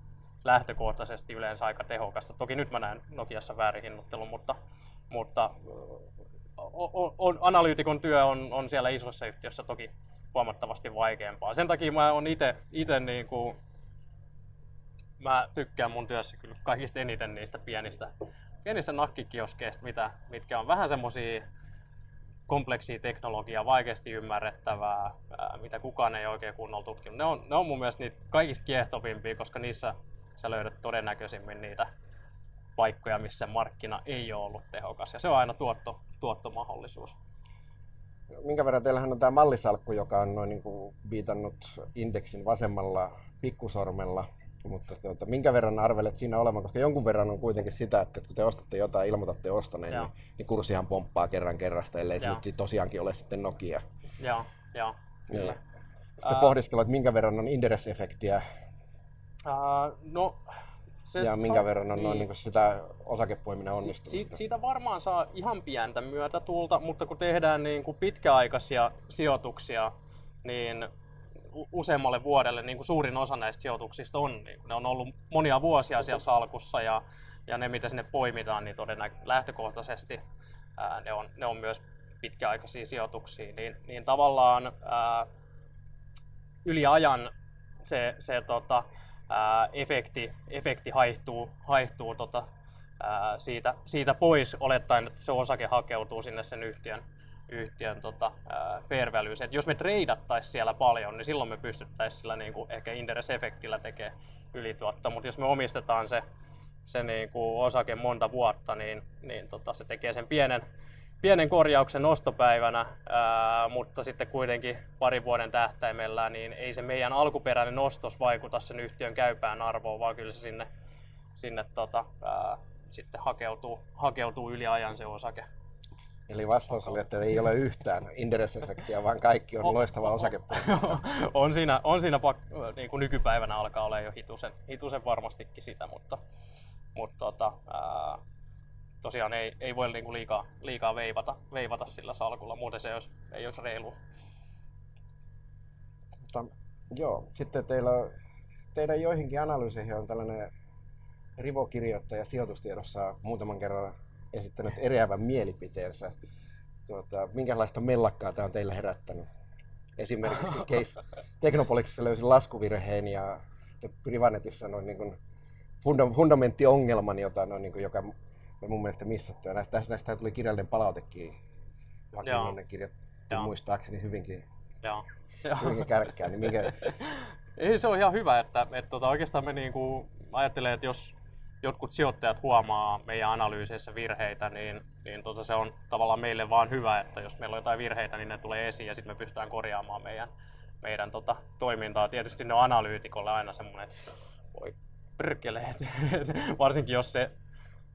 lähtökohtaisesti yleensä aika tehokasta. Toki nyt mä näen Nokiassa väärin hinnoittelun, mutta, mutta on, on, analyytikon työ on, on siellä isossa yhtiössä toki huomattavasti vaikeampaa. Sen takia mä oon ite, ite niin kuin, mä tykkään mun työssä kyllä kaikista eniten niistä pienistä, pienistä nakkikioskeista, mitä, mitkä on vähän semmosia kompleksia teknologiaa, vaikeasti ymmärrettävää, ää, mitä kukaan ei oikein kunnolla tutkinut. Ne on, ne on mun mielestä niitä kaikista kiehtovimpia, koska niissä sä löydät todennäköisimmin niitä paikkoja, missä markkina ei ole ollut tehokas. Ja se on aina tuotto, tuottomahdollisuus minkä verran teillähän on tämä mallisalkku, joka on noin niin kuin viitannut indeksin vasemmalla pikkusormella, mutta tuota, minkä verran arvelet siinä olemaan, koska jonkun verran on kuitenkin sitä, että kun te ostatte jotain, ilmoitatte ostaneen, niin, niin kurssihan pomppaa kerran kerrasta, ellei se nyt tosiaankin ole sitten Nokia. Joo, joo, niin. kyllä. Sitten uh, pohdiskella, että minkä verran on Inderes-efektiä. Uh, no, se ja minkä sa- verran on niin. noin niin sitä osakepoiminen onnistumista? Si- siitä varmaan saa ihan pientä myötätuulta, mutta kun tehdään niin kuin pitkäaikaisia sijoituksia, niin useammalle vuodelle niin kuin suurin osa näistä sijoituksista on, niin kuin ne on ollut monia vuosia siellä salkussa ja, ja ne, mitä sinne poimitaan, niin todennäköisesti lähtökohtaisesti ää, ne, on, ne on myös pitkäaikaisia sijoituksia, niin, niin tavallaan ää, yli ajan se, se tota, ää, efekti, efekti haihtuu, haihtuu tota, ää, siitä, siitä pois, olettaen, että se osake hakeutuu sinne sen yhtiön, yhtiön tota, ää, fair values. Et jos me treidattaisiin siellä paljon, niin silloin me pystyttäisiin sillä niin kuin ehkä inderes-efektillä tekemään ylituottoa, mutta jos me omistetaan se, se niin kuin osake monta vuotta, niin, niin tota, se tekee sen pienen, pienen korjauksen ostopäivänä, ää, mutta sitten kuitenkin parin vuoden tähtäimellä, niin ei se meidän alkuperäinen ostos vaikuta sen yhtiön käypään arvoon, vaan kyllä se sinne, sinne tota, ää, sitten hakeutuu, hakeutuu yli ajan se osake. Eli vastaus oli, että ei ole yhtään inderes-efektiä, vaan kaikki on loistava osake. on siinä, on siinä pak- niin kuin nykypäivänä alkaa olla jo hitusen, hitusen varmastikin sitä, mutta, mutta tota, ää, tosiaan ei, ei voi niinku liikaa, liikaa veivata, veivata sillä salkulla, muuten se ei olisi, ei olisi reilu. Mutta, joo, sitten teillä, teidän joihinkin analyyseihin on tällainen rivokirjoittaja sijoitustiedossa muutaman kerran esittänyt eriävän mielipiteensä. Tuota, minkälaista mellakkaa tämä on teille herättänyt? Esimerkiksi case Teknopoliksessa löysin laskuvirheen ja sitten Privanetissa noin niin kuin fundamenttiongelman, jota noin niin kuin, joka mun mielestä missattu. Ja näistä, näistä tuli kirjallinen palautekin. Joakin kirjat muistaakseni hyvinkin, Joo. hyvinkin kärkkää. Niin minkä... Ei, se on ihan hyvä, että, että tota, oikeastaan me niinku ajattelee, että jos jotkut sijoittajat huomaa meidän analyyseissä virheitä, niin, niin tota, se on tavallaan meille vaan hyvä, että jos meillä on jotain virheitä, niin ne tulee esiin ja sitten me pystytään korjaamaan meidän, meidän tota, toimintaa. Tietysti ne on analyytikolle aina semmoinen, että voi perkele, varsinkin jos se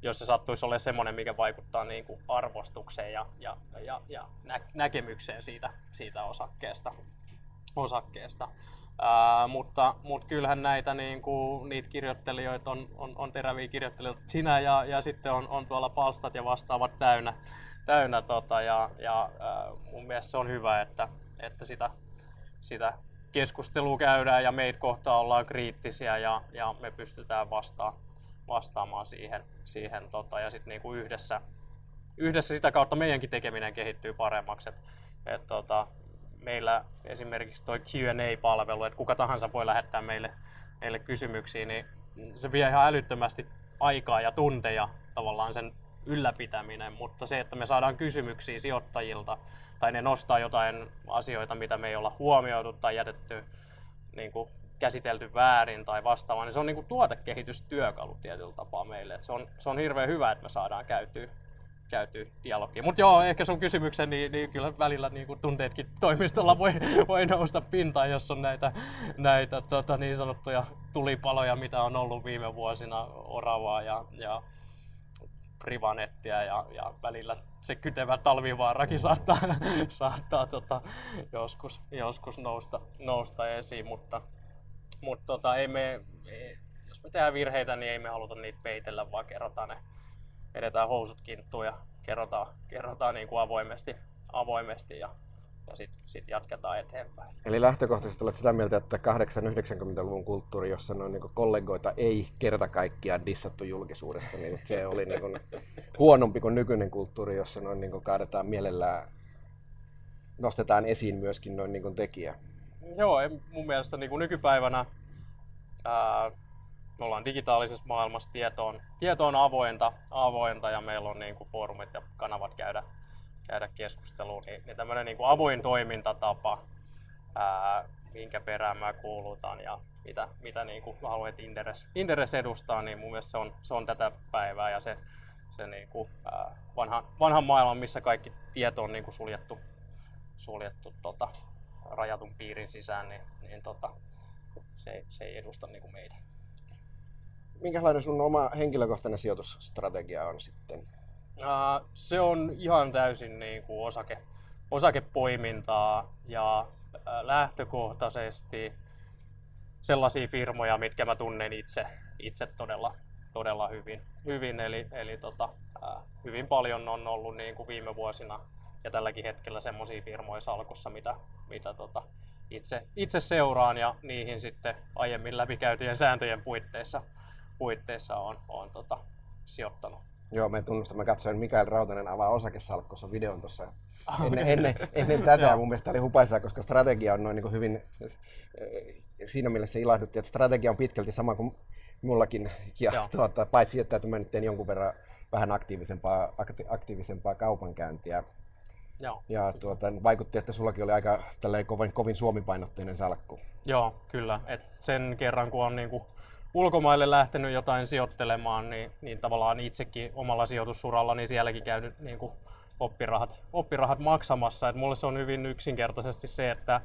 jos se sattuisi olemaan semmoinen, mikä vaikuttaa niin kuin arvostukseen ja, ja, ja, ja nä- näkemykseen siitä, siitä osakkeesta. osakkeesta. Ää, mutta, mutta kyllähän näitä niin kuin, niitä kirjoittelijoita on, on, on teräviä kirjoittelijoita. Sinä ja, ja sitten on, on tuolla palstat ja vastaavat täynnä. täynnä tota, ja, ja ää, mun mielestä se on hyvä, että, että sitä, sitä keskustelua käydään ja meitä kohtaan ollaan kriittisiä ja, ja me pystytään vastaamaan vastaamaan siihen, siihen tota, ja sitten niinku yhdessä, yhdessä sitä kautta meidänkin tekeminen kehittyy paremmaksi. Et, et, tota, meillä esimerkiksi tuo Q&A-palvelu, että kuka tahansa voi lähettää meille, meille kysymyksiä, niin se vie ihan älyttömästi aikaa ja tunteja tavallaan sen ylläpitäminen, mutta se, että me saadaan kysymyksiä sijoittajilta tai ne nostaa jotain asioita, mitä me ei olla huomioitu tai jätetty niin kuin käsitelty väärin tai vastaavaa, niin se on niin kuin tuotekehitystyökalu tietyllä tapaa meille. Et se, on, se on hirveän hyvä, että me saadaan käytyä käyty dialogia. Mutta joo, ehkä sun kysymyksen, niin, niin kyllä välillä niin kuin tunteetkin toimistolla voi, voi nousta pintaan, jos on näitä, näitä tota, niin sanottuja tulipaloja, mitä on ollut viime vuosina, oravaa ja, ja privanettia ja, ja välillä se kytevä talvivaarakin saattaa, saattaa tota, joskus, joskus nousta, nousta esiin, mutta mutta tota, ei me, ei, jos me tehdään virheitä, niin ei me haluta niitä peitellä, vaan kerrotaan ne, edetään housut kinttuun ja kerrotaan, kerrotaan niin kuin avoimesti, avoimesti ja, ja sitten sit jatketaan eteenpäin. Eli lähtökohtaisesti olet sitä mieltä, että 8-90-luvun kulttuuri, jossa noin niin kollegoita ei kerta kaikkiaan dissattu julkisuudessa, niin se oli niin kuin huonompi kuin nykyinen kulttuuri, jossa noin niin kuin kaadetaan mielellään, nostetaan esiin myöskin noin niin kuin tekijä. Joo, mun mielestä niin kuin nykypäivänä ää, me ollaan digitaalisessa maailmassa, tieto on, tieto on avointa, avointa ja meillä on niin kuin foorumit ja kanavat käydä, käydä keskustelua, niin, niin tämmöinen niin kuin avoin toimintatapa, ää, minkä perään mä kuulutan ja mitä, mitä niin kuin mä haluan, että Inderes, Inderes edustaa, niin mun mielestä se on, se on tätä päivää ja se, se niin kuin, ää, vanhan, vanhan maailman, missä kaikki tieto on niin kuin suljettu, suljettu tota, rajatun piirin sisään, niin, niin tota, se, se ei edusta niin kuin meitä. Minkälainen sun oma henkilökohtainen sijoitusstrategia on sitten? Uh, se on ihan täysin niin kuin osake, osakepoimintaa ja lähtökohtaisesti sellaisia firmoja, mitkä mä tunnen itse, itse todella, todella hyvin. hyvin eli eli tota, hyvin paljon on ollut niin kuin viime vuosina ja tälläkin hetkellä semmoisia firmoja salkussa, mitä, mitä tota, itse, itse seuraan ja niihin sitten aiemmin läpikäytyjen sääntöjen puitteissa, puitteissa on, on tota, sijoittanut. Joo, me tunnustan, mä katsoin Mikael Rautanen avaa osakesalkkossa videon tuossa ennen, ennen, ennen tätä. mun mielestä oli hupaisaa, koska strategia on noin niin hyvin, siinä mielessä ilahdutti, että strategia on pitkälti sama kuin mullakin. Ja tuota, paitsi että, että mä nyt teen jonkun verran vähän aktiivisempaa, akti, aktiivisempaa kaupankäyntiä. Joo. Ja tuota, vaikutti, että sullakin oli aika kovin, kovin suomipainotteinen salkku. Joo, kyllä. Et sen kerran kun on niinku ulkomaille lähtenyt jotain sijoittelemaan, niin, niin tavallaan itsekin omalla sijoitussuralla, niin sielläkin käynyt niinku oppirahat, oppirahat maksamassa. Et mulle se on hyvin yksinkertaisesti se, että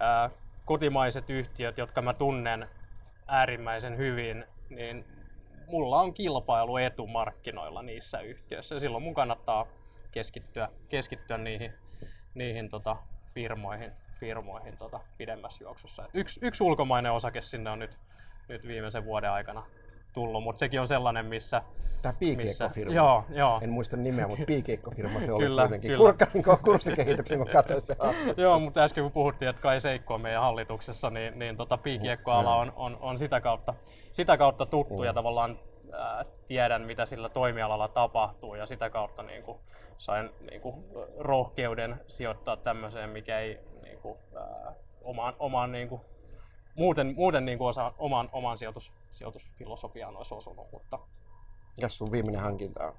ää, kotimaiset yhtiöt, jotka mä tunnen äärimmäisen hyvin, niin mulla on kilpailuetu markkinoilla niissä yhtiöissä. Ja silloin mun kannattaa keskittyä, keskittyä niihin, niihin tota, firmoihin, firmoihin tota, pidemmässä juoksussa. Yksi, yksi ulkomainen osake sinne on nyt, nyt viimeisen vuoden aikana tullut, mutta sekin on sellainen, missä... Tämä piikeikkofirma. Joo, joo. En muista nimeä, mutta piikeikkofirma se oli kyllä, kuitenkin. Kyllä. Kurkkasin kurssikehityksen, kun katsoin se Joo, mutta äsken kun puhuttiin, että Kai Seikko on meidän hallituksessa, niin, niin tota piikiekkoala on, on, on sitä, kautta, sitä kautta tuttu mm. ja tavallaan ää, tiedän, mitä sillä toimialalla tapahtuu ja sitä kautta niin kuin, sain niin kuin, rohkeuden sijoittaa tämmöiseen, mikä ei niin kuin, ää, omaan, omaan niin kuin, muuten, muuten niin kuin osa, oman, oman sijoitus, sijoitusfilosofiaan olisi osunut. Mutta... Mikäs sun viimeinen hankinta on?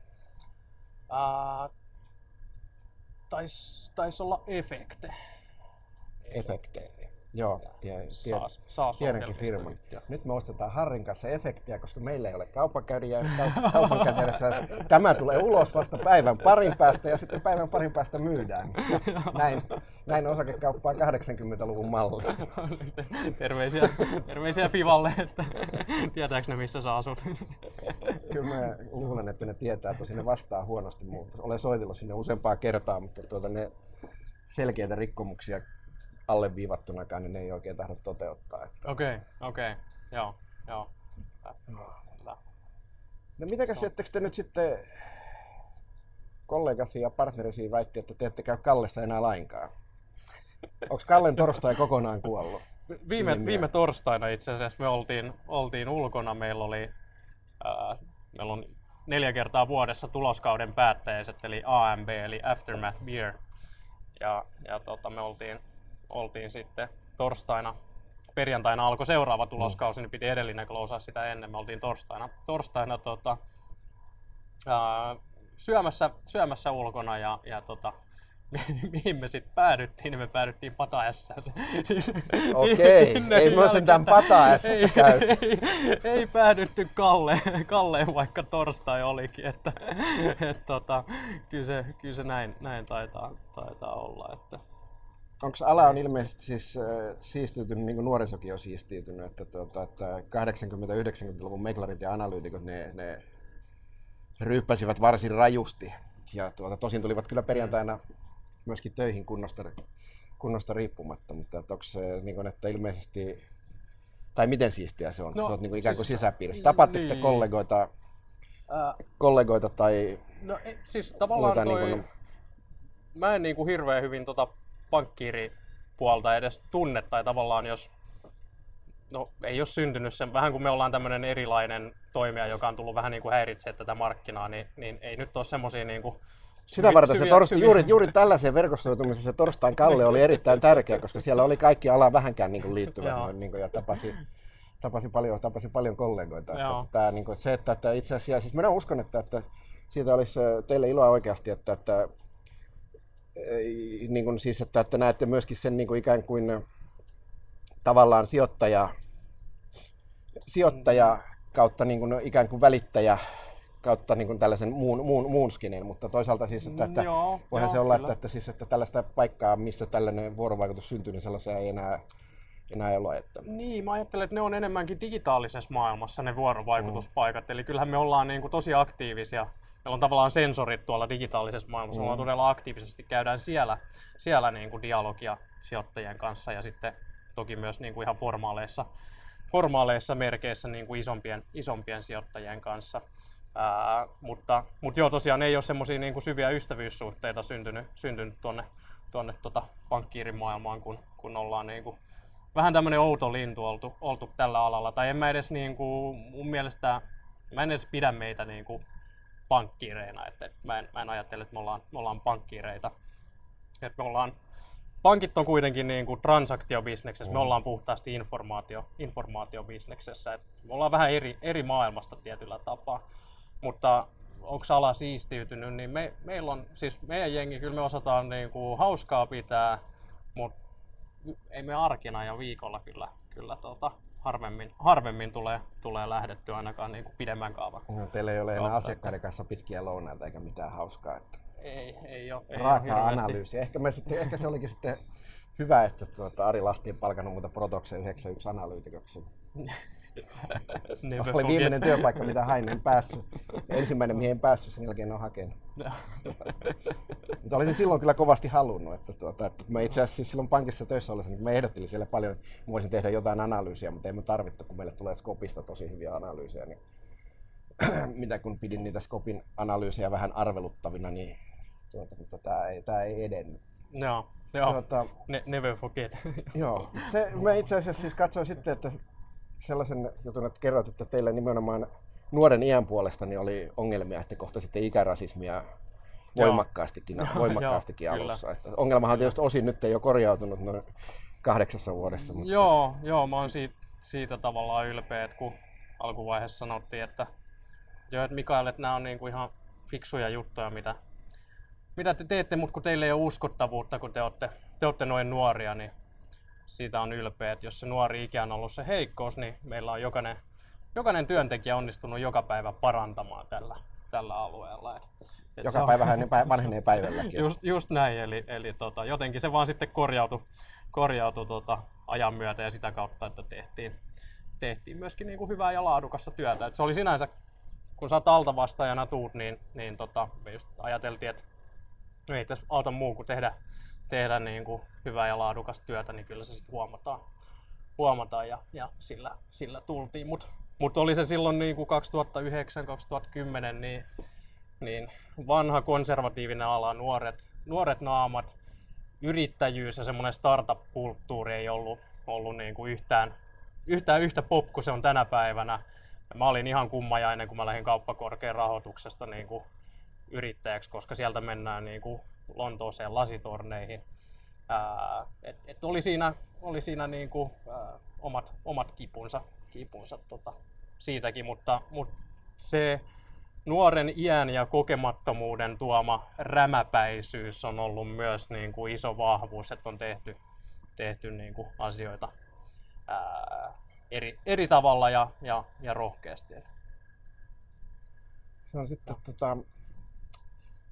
Taisi tais olla efekte. Efekte. Joo, tie, tie, saa, tiedänkin firman. Nyt me ostetaan Harrin kanssa efektiä, koska meillä ei ole kaupankäyjä. kaupankäyjä tämä tulee ulos vasta päivän parin päästä ja sitten päivän parin päästä myydään. Näin, näin osakekauppaa 80-luvun malli. terveisiä, terveisiä Fivalle, että tietääkö ne missä sä asut? Kyllä mä luulen, että ne tietää, tosi ne vastaa huonosti. Olen soitellut sinne useampaa kertaa, mutta tuota, ne selkeitä rikkomuksia alleviivattunakaan, niin ne ei oikein tahdo toteuttaa. Okei, okei, okay, okay. joo, joo. Hyvä. No mitäkäs no. te nyt sitten kollegasi ja partnerisi väitti, että te ette käy Kallessa enää lainkaan? Onko Kallen torstai kokonaan kuollut? Viime, viime torstaina itse asiassa me oltiin, oltiin ulkona. Meillä oli ää, meillä on neljä kertaa vuodessa tuloskauden päättäjäiset, eli AMB, eli Aftermath Beer. Ja, ja tota, me oltiin oltiin sitten torstaina, perjantaina alkoi seuraava tuloskausi, niin piti edellinen klousaa sitä ennen. Me oltiin torstaina, torstaina tota, ää, syömässä, syömässä ulkona ja, ja tota, mihin me sitten päädyttiin, niin me päädyttiin Pataessa. Okei, okay. ei me sentään Pataessa ei, käyty. Ei, ei, päädytty Kalle, Kalleen, vaikka torstai olikin. Että, et, tota, kyllä, se, kyllä se näin, näin taitaa, taitaa olla. Että, onko ala on ilmeisesti siis äh, siistiytynyt, niin kuin nuorisokin on siistiytynyt, että, tuota, että 80-90-luvun meklarit ja analyytikot, ne, ne ryyppäsivät varsin rajusti. Ja tuota, tosin tulivat kyllä perjantaina myöskin töihin kunnosta, kunnosta riippumatta, mutta että onko se niin kuin, että ilmeisesti, tai miten siistiä se on? No, se on niin kuin ikään kuin siis, sisäpiirissä. Tapaatteko niin. te kollegoita, äh, kollegoita tai No siis tavallaan toi, niin kuin, mä en niin kuin hirveän hyvin tota pankkiiripuolta edes tunne, tai tavallaan jos no, ei ole syntynyt sen, vähän kuin me ollaan tämmöinen erilainen toimija, joka on tullut vähän niin kuin häiritseä tätä markkinaa, niin, niin ei nyt ole semmoisia niin kuin sitä varten se torsti, juuri, juuri tällaiseen verkostoitumiseen se torstain Kalle oli erittäin tärkeä, koska siellä oli kaikki ala vähänkään niin kuin liittyvät noin, niin kuin, ja tapasi, tapasi, paljon, tapasi paljon kollegoita. Että, tämä, niin kuin, se, että, että itse asiassa, siis minä uskon, että, että siitä olisi teille iloa oikeasti, että, että niin kuin siis, että, että näette myöskin sen niin kuin ikään kuin tavallaan sijoittaja, sijoittaja kautta niin kuin ikään kuin välittäjä kautta niin kuin tällaisen muun, muun, muun skinen, mutta toisaalta siis, että, että joo, voihan joo, se olla, että, että, siis, että tällaista paikkaa, missä tällainen vuorovaikutus syntyy, niin sellaisia ei enää, enää ole. Että... Niin, mä ajattelen, että ne on enemmänkin digitaalisessa maailmassa ne vuorovaikutuspaikat, mm. eli kyllähän me ollaan niin kuin tosi aktiivisia meillä on tavallaan sensorit tuolla digitaalisessa maailmassa, mm. me todella aktiivisesti käydään siellä, siellä niin kuin dialogia sijoittajien kanssa ja sitten toki myös niin kuin ihan formaaleissa, formaaleissa merkeissä niin kuin isompien, isompien sijoittajien kanssa. Ää, mutta, mutta joo, tosiaan ei ole semmoisia niin kuin syviä ystävyyssuhteita syntynyt, syntynyt tuonne, tuonne tota pankkiirin maailmaan, kun, kun ollaan niin kuin, vähän tämmöinen outo lintu oltu, oltu tällä alalla. Tai en mä edes niin kuin, mun mielestä, mä en edes pidä meitä niin kuin pankkiireina. Et, et mä, en, mä en ajattele, että me ollaan, me ollaan pankkiireita. Et me ollaan, pankit on kuitenkin niin kuin transaktiobisneksessä, mm. me ollaan puhtaasti informaatio, informaatiobisneksessä. Et me ollaan vähän eri, eri maailmasta tietyllä tapaa. Mutta onko ala siistiytynyt, niin me, meillä on, siis meidän jengi, kyllä me osataan niin kuin hauskaa pitää, mutta ei me arkina ja viikolla kyllä, kyllä tota, harvemmin, harvemmin tulee, tulee lähdetty ainakaan niin kuin pidemmän kaavan. No, teillä ei ole enää asiakkaiden kanssa pitkiä lounaita eikä mitään hauskaa. Että ei, ei ole. Ei Raaka ole analyysi. Ehkä, me sitten, ehkä se olikin sitten hyvä, että tuota, Ari Lahti on palkannut muuta Protoksen 91 analyytikoksi. oli viimeinen työpaikka, mitä hain, en päässyt. Ensimmäinen, mihin en päässyt, sen jälkeen on hakenut. Mutta olisin silloin kyllä kovasti halunnut, että, tuota, että mä itse asiassa siis silloin pankissa töissä ollessa, niin mä ehdottelin siellä paljon, että voisin tehdä jotain analyysiä, mutta ei me tarvittu, kun meille tulee Skopista tosi hyviä analyysejä. Niin mitä kun pidin niitä Skopin analyysejä vähän arveluttavina, niin tuota, mutta tämä ei, tämä ei edennyt. Joo, joo. Tuota, ne, never forget. joo, se, mä itse asiassa siis katsoin sitten, että sellaisen jutun, että kerroit, että teillä nimenomaan nuoren iän puolesta niin oli ongelmia, että kohtasitte ikärasismia voimakkaastikin, voimakkaastikin alussa. Että ongelmahan on tietysti osin nyt ei ole korjautunut noin kahdeksassa vuodessa. Mutta... Joo, joo, mä oon siitä, siitä tavallaan ylpeä, että kun alkuvaiheessa sanottiin, että, joo, että Mikael, että nämä on niinku ihan fiksuja juttuja, mitä, mitä te teette, mutta kun teillä ei ole uskottavuutta, kun te olette, te olette noin nuoria, niin siitä on ylpeä, että jos se nuori ikä on ollut se heikkous, niin meillä on jokainen, jokainen työntekijä onnistunut joka päivä parantamaan tällä, tällä alueella. Et, et joka päivä hän vanhenee päivälläkin. Just, just näin, eli, eli tota, jotenkin se vaan sitten korjautui, korjautui tota, ajan myötä ja sitä kautta, että tehtiin, tehtiin myöskin niin kuin hyvää ja laadukasta työtä. Et se oli sinänsä, kun sä altavastaajana tuut, niin, niin tota, me just ajateltiin, että ei tässä auta muu kuin tehdä, tehdä niin kuin hyvää ja laadukasta työtä, niin kyllä se sitten huomataan, huomataan ja, ja sillä, sillä tultiin. Mutta mut oli se silloin niin kuin 2009-2010, niin, niin vanha konservatiivinen ala, nuoret, nuoret naamat, yrittäjyys ja semmoinen startup-kulttuuri ei ollut, ollut niin kuin yhtään, yhtään yhtä pop kuin se on tänä päivänä. Mä olin ihan kummajainen, kun mä lähdin kauppakorkean rahoituksesta niin kuin yrittäjäksi, koska sieltä mennään niin kuin Lontooseen lasitorneihin. Ää, et, et oli siinä, oli siinä niin kuin, ää, omat, omat kipunsa, kipunsa tota, siitäkin, mutta, mutta se nuoren iän ja kokemattomuuden tuoma rämäpäisyys on ollut myös niin kuin iso vahvuus, että on tehty, tehty niin kuin asioita ää, eri, eri tavalla ja, ja, ja rohkeasti. Se on sitten tota,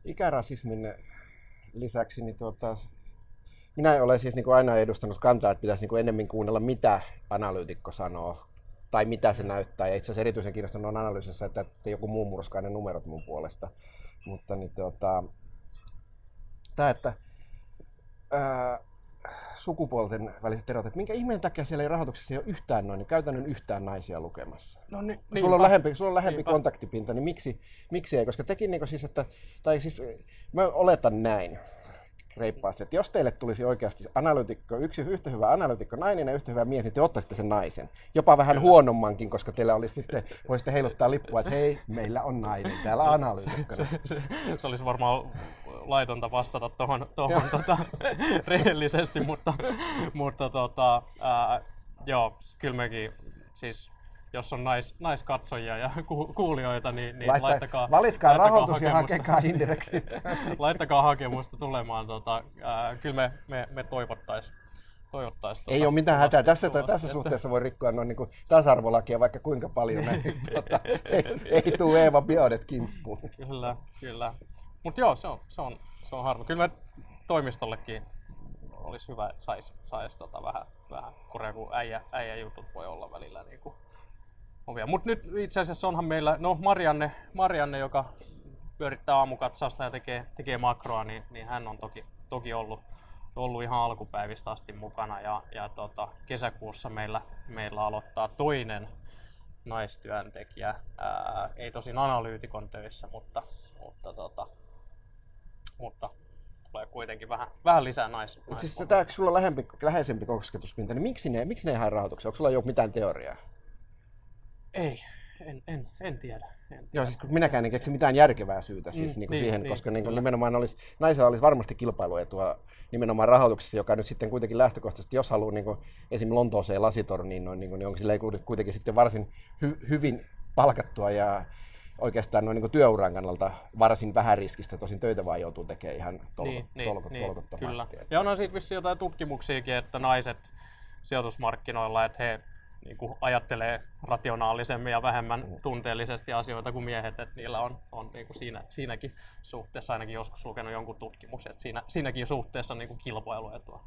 ikärasismin lisäksi, niin tuota, minä olen siis niin kuin aina edustanut kantaa, että pitäisi niin kuin enemmän kuunnella, mitä analyytikko sanoo tai mitä se näyttää. Ja itse asiassa erityisen kiinnostunut on analyysissä, että, että joku muu murskainen ne numerot mun puolesta. Mutta niin, tuota, tämä, että ää, sukupuolten väliset erot, että minkä ihmeen takia siellä ei rahoituksessa ei ole yhtään noin, niin käytännön yhtään naisia lukemassa. No niin, sulla, on lähempi, sulla on lähempi niinpä. kontaktipinta, niin miksi, miksi ei? Koska tekin niin siis, että, tai siis mä oletan näin, reippaasti, että jos teille tulisi oikeasti analytikko, yksi yhtä hyvä analytikko nainen ja yhtä hyvä mies, niin te ottaisitte sen naisen. Jopa vähän Kyllä. huonommankin, koska teillä olisi sitten, voisitte heiluttaa lippua, että hei, meillä on nainen, täällä analyytikko. Se, se, se, olisi varmaan laitonta vastata tuohon tohon, tota, rehellisesti, mutta, mutta tota, ää, joo, kyllä mekin siis jos on nais, naiskatsojia ja ku, kuulijoita, niin, niin Laita, laittakaa, valitkaa laittakaa rahoitus ja hakekaa laittakaa hakemusta tulemaan. Tota, ää, kyllä me, me, me toivottais, toivottais tuota, Ei ole mitään hätää. Tässä, tulosta, tässä että... suhteessa voi rikkoa noin niin tasa-arvolakia vaikka kuinka paljon. Näin, tuota, ei, ei tule Eeva Biodet kimppuun. Kyllä, kyllä. Mutta joo, se on, se on, se on harmi. Kyllä me toimistollekin olisi hyvä, että saisi sais tota vähän, vähän kurea, kun äijä, äijä jutut voi olla välillä niin kuin ovia. Mutta nyt itse asiassa onhan meillä, no Marianne, Marianne joka pyörittää aamukatsausta ja tekee, tekee makroa, niin, niin hän on toki, toki ollut, ollut ihan alkupäivistä asti mukana ja, ja tota, kesäkuussa meillä, meillä aloittaa toinen naistyöntekijä, ää, ei tosin analyytikon töissä, mutta, mutta, tota, mutta tulee kuitenkin vähän, vähän lisää nais. nais siis tämä, sulla on lähempi, läheisempi kosketuspinta, niin miksi ne, miksi ne ei hae rahoituksia? Onko sulla jo mitään teoriaa? Ei, En, en, en tiedä. En tiedä. Joo, siis kun minäkään en keksi mitään järkevää syytä siis Mm, niin kuin niin, siihen, niin, koska niin kuin nimenomaan olisi, naisella olisi varmasti kilpailuetua nimenomaan rahoituksessa, joka nyt sitten kuitenkin lähtökohtaisesti, jos haluaa niin kuin, esim. Lontooseen lasitorniin, noin, niin, kuin, niin onko sillä kuitenkin sitten varsin hy, hyvin palkattua ja oikeastaan noin niin työuran kannalta varsin vähän riskistä, tosin töitä vaan joutuu tekemään ihan tolko, niin, niin, tolko, niin, tolkottomasti. kyllä. Että- Ja onhan siitä vissiin jotain tutkimuksiakin, että naiset sijoitusmarkkinoilla, että he niin kuin ajattelee rationaalisemmin ja vähemmän Mm. tunteellisesti asioita kuin miehet, että niillä on, on niin kuin siinä, siinäkin suhteessa ainakin joskus lukenut jonkun tutkimuksen, että siinä, siinäkin suhteessa niin kuin kilpailuetua.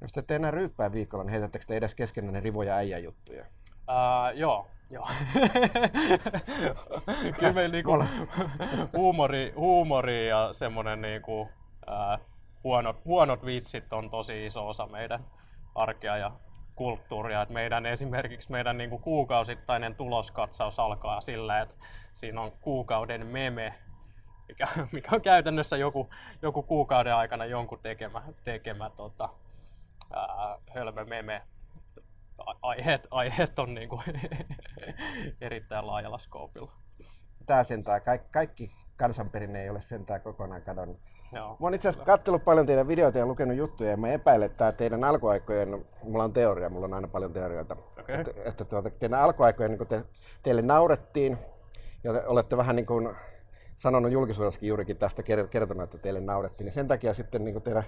Jos te ette enää ryyppää viikolla, niin heitättekö te edes keskenään rivoja äijä juttuja? Ää, joo, joo. Kyllä meillä niinku huumori, huumori ja semmoinen niinku, ää, huonot, huonot vitsit on tosi iso osa meidän arkea ja kulttuuria. Et meidän esimerkiksi meidän niinku kuukausittainen tuloskatsaus alkaa sillä, että siinä on kuukauden meme, mikä, mikä on käytännössä joku, joku kuukauden aikana jonkun tekemä, tekemä tota, hölmö meme aiheet, aiheet on niin kuin erittäin laajalla skoopilla. Tää sentään, kaikki, kaikki kansanperinne ei ole sentään kokonaan kadonnut. Joo. Mä oon itse asiassa katsellut paljon teidän videoita ja lukenut juttuja ja mä epäilen, että teidän alkuaikojen, mulla on teoria, mulla on aina paljon teorioita, Okei. että, että tuota, teidän alkuaikojen niin te, teille naurettiin ja te olette vähän niin kuin sanonut julkisuudessakin juurikin tästä ker- kertonut, että teille naurettiin, niin sen takia sitten niin teidän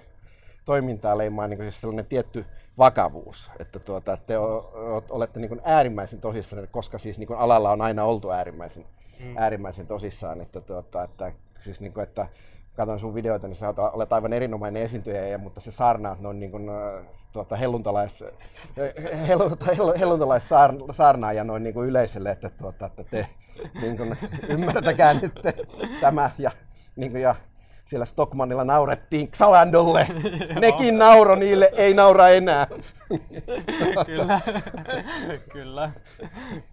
toimintaa leimaa niin siis sellainen tietty vakavuus, että tuota, te o, o, olette niin äärimmäisen tosissaan, koska siis niin alalla on aina oltu äärimmäisen, Mm. äärimmäisen tosissaan, että, tuota, että, siis niin kuin, että katson sun videoita, niin sä olet aivan erinomainen esiintyjä, mutta se saarnaat noin niin kuin, tuota, helluntalais, hell, hell, helluntalais saar, saarnaaja noin niin kuin yleisölle, että, tuota, että te niin kuin, ymmärtäkää nyt tämä ja, niin kuin, ja siellä Stockmanilla naurettiin Xalandolle. Nekin nauro niille, ei naura enää. kyllä, kyllä,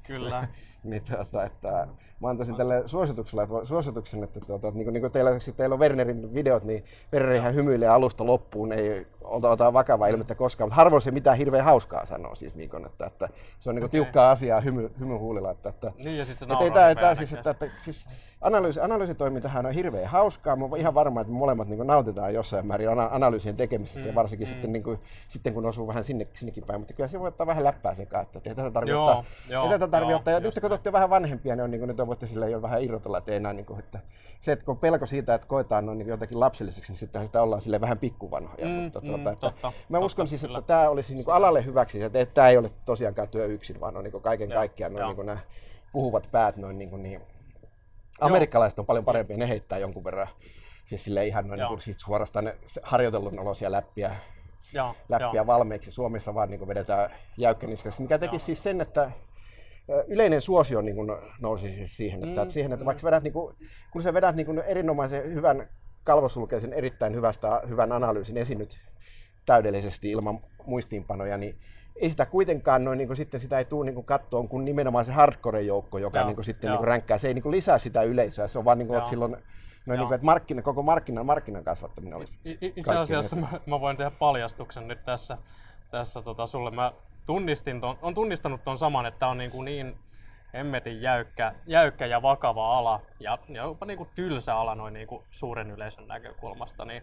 kyllä. niin, tuota, että mä antaisin tälle suositukselle, että, suosituksen, että, tuota, että niin kuin, niin kuin teillä, siis teillä on Wernerin videot, niin Wernerihän hymyilee alusta loppuun, ei ota, ota vakavaa ilmettä koskaan, mutta harvoin se mitään hirveän hauskaa sanoo siis, niin kuin, että, että, se on niin kuin Okei. tiukkaa asiaa hymy, hymyhuulilla. Että, että, Niin ja sit se että hirveän tää siis, että, että, siis analyysi, analyysitoimintahan on hirveän hauskaa. Mä ihan varma, että me molemmat niin nautitaan jossain määrin ana- analyysien tekemisestä Mm, ja varsinkin mm. sitten, niin kuin, sitten kun osuu vähän sinne, sinnekin päin. Mutta kyllä se voi ottaa vähän läppää sekaan, että ei tätä tarvitse ottaa. joo, ei tätä tarvitse joo, ottaa. Ja nyt kun olette vähän vanhempia, niin on, niin kuin, nyt voitte sille jo vähän irrotella, että ei enää niin kuin, että se, että kun pelko siitä, että koetaan noin niin jotakin lapselliseksi, niin sitten sitä ollaan sille vähän pikkuvanhoja. Mm, mutta, mm, tuota, että totta, mä totta, uskon siis, kyllä. että tämä olisi niin kuin alalle hyväksi, että tämä ei ole tosiaankaan työ yksin, vaan on niin kuin kaiken Joo, kaikkiaan noin niin kuin nämä puhuvat päät noin niin kuin niin Amerikkalaiset on paljon parempia, ne heittää jonkun verran siis sille ihan noin niin kuin suorastaan ne harjoitellun olosia läppiä, läppiä valmiiksi. Suomessa vaan niin kuin vedetään jäykkäniskaksi, mikä teki siis sen, että yleinen suosio niin kuin nousi siis siihen, että, Mm, että, siihen, että vaikka vedät, niin kuin, kun sä vedät niin kuin erinomaisen hyvän kalvosulkeisen, erittäin hyvästä, hyvän analyysin esinyt täydellisesti ilman muistiinpanoja, niin ei sitä kuitenkaan noin, niin kuin, sitten sitä ei tule niin kuin kattoon, kun nimenomaan se hardcore-joukko, joka Joo, niin kuin, sitten joo. niin kuin ränkkää, se ei niin kuin, lisää sitä yleisöä, se on vaan niin kuin, silloin noin, niin kuin, että markkina, koko markkinan, markkinan kasvattaminen olisi. Itse asiassa mä, mä voin tehdä paljastuksen nyt tässä, tässä tota sulle. Mä tunnistin ton, on tunnistanut ton saman, että on niin, kuin niin hemmetin jäykkä, jäykkä ja vakava ala ja, ja jopa niin kuin tylsä ala noin niin kuin suuren yleisön näkökulmasta. Niin,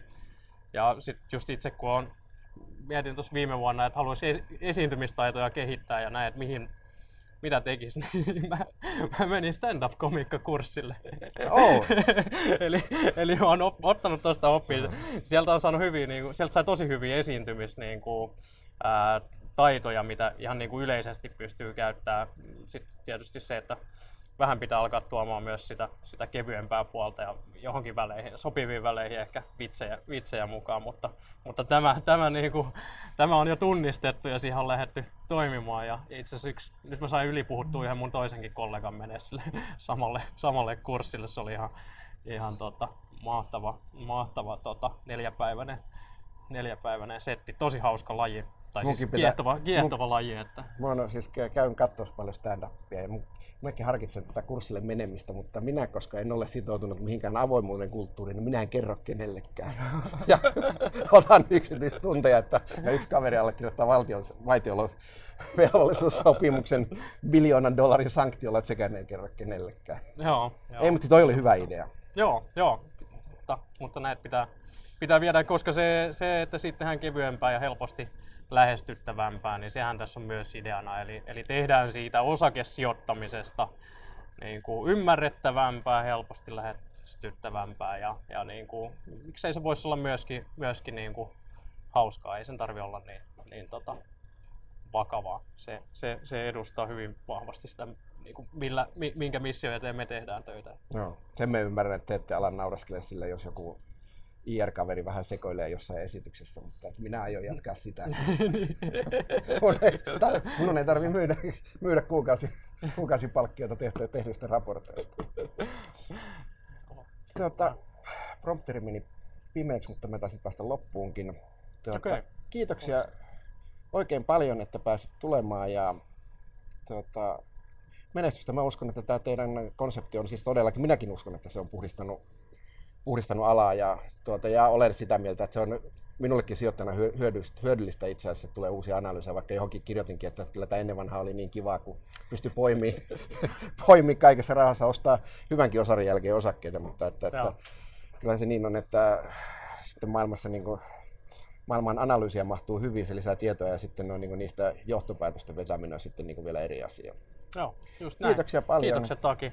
ja sitten just itse kun on, mietin tuossa viime vuonna, että haluaisin esi- esiintymistaitoja kehittää ja näin, että mihin, mitä tekisi, niin mä, mä menin stand-up-komikkakurssille. Oh. eli, eli mä oon op, ottanut tuosta oppia. Sieltä on saanut hyviä, niin kuin, sieltä sai tosi hyviä esiintymis, niin kuin, ää, taitoja, mitä ihan niin kuin yleisesti pystyy käyttämään. Sitten tietysti se, että vähän pitää alkaa tuomaan myös sitä, sitä kevyempää puolta ja johonkin väleihin, sopiviin väleihin ehkä vitsejä, vitsejä mukaan, mutta, mutta tämä, tämä, niin kuin, tämä on jo tunnistettu ja siihen on lähdetty toimimaan. Ja itse asiassa yksi, nyt mä sain ylipuhuttua ihan mun toisenkin kollegan sille samalle, samalle kurssille, se oli ihan, ihan tota, mahtava, mahtava tota, neljäpäiväinen, neljäpäiväinen setti, tosi hauska laji, tai siis pitää- kiehtova, kiehtova laji, että Mä oon siis kä- käyn katsoa paljon stand-upia ja mun- mäkin harkitsen tätä kurssille menemistä, mutta minä, koska en ole sitoutunut mihinkään avoimuuden kulttuuriin, niin minä en kerro kenellekään. ja otan yksityistunteja, että ja yksi kaveri allekirjoittaa valtion, vaitiolo, velvollisuussopimuksen biljoonan dollarin sanktiolla, että sekään ei kerro kenellekään. Joo, joo. Ei, mutta toi oli hyvä idea. Joo, joo. Mutta, mutta näitä pitää, pitää viedä, koska se, se, että sittenhän kevyempää ja helposti lähestyttävämpää, niin sehän tässä on myös ideana. Eli, eli tehdään siitä osakesijoittamisesta niin kuin ymmärrettävämpää, helposti lähestyttävämpää ja, ja niin kuin, miksei se voisi olla myöskin, myöskin niin kuin hauskaa, ei sen tarvi olla niin, niin tota, vakavaa. Se, se, se edustaa hyvin vahvasti sitä, niin kuin millä, minkä missio eteen me tehdään töitä. Joo, sen me ymmärrän, että te ette ala nauraskele sille, jos joku IR-kaveri vähän sekoilee jossain esityksessä, mutta minä aion jatkaa sitä. mun, ei, tar- mun ei tarvitse myydä, myydä kuukausi, kuukausipalkkiota tehtyä tehdyistä raporteista. Tuota, prompteri meni pimeäksi, mutta me taisin päästä loppuunkin. Tuota, okay. Kiitoksia oikein paljon, että pääsit tulemaan ja tuota, menestystä. Mä uskon, että tämä teidän konsepti on siis todellakin, minäkin uskon, että se on puhdistanut, puhdistanut alaa ja, tuota, ja olen sitä mieltä, että se on minullekin sijoittajana hyödyllistä, hyödyllistä itse asiassa, että tulee uusia analyysejä, vaikka johonkin kirjoitinkin, että kyllä tämä ennen vanhaa oli niin kiva, kun pystyi poimimaan poimi kaikessa rahassa, ostaa hyvänkin osarin jälkeen osakkeita, mutta että, että kyllä se niin on, että sitten maailmassa niin kuin, maailman analyysiä mahtuu hyvin, se lisää tietoa ja sitten on niin niistä johtopäätösten vetäminen on sitten niin vielä eri asia. Joo, just näin. Kiitoksia paljon. Kiitokset Taki.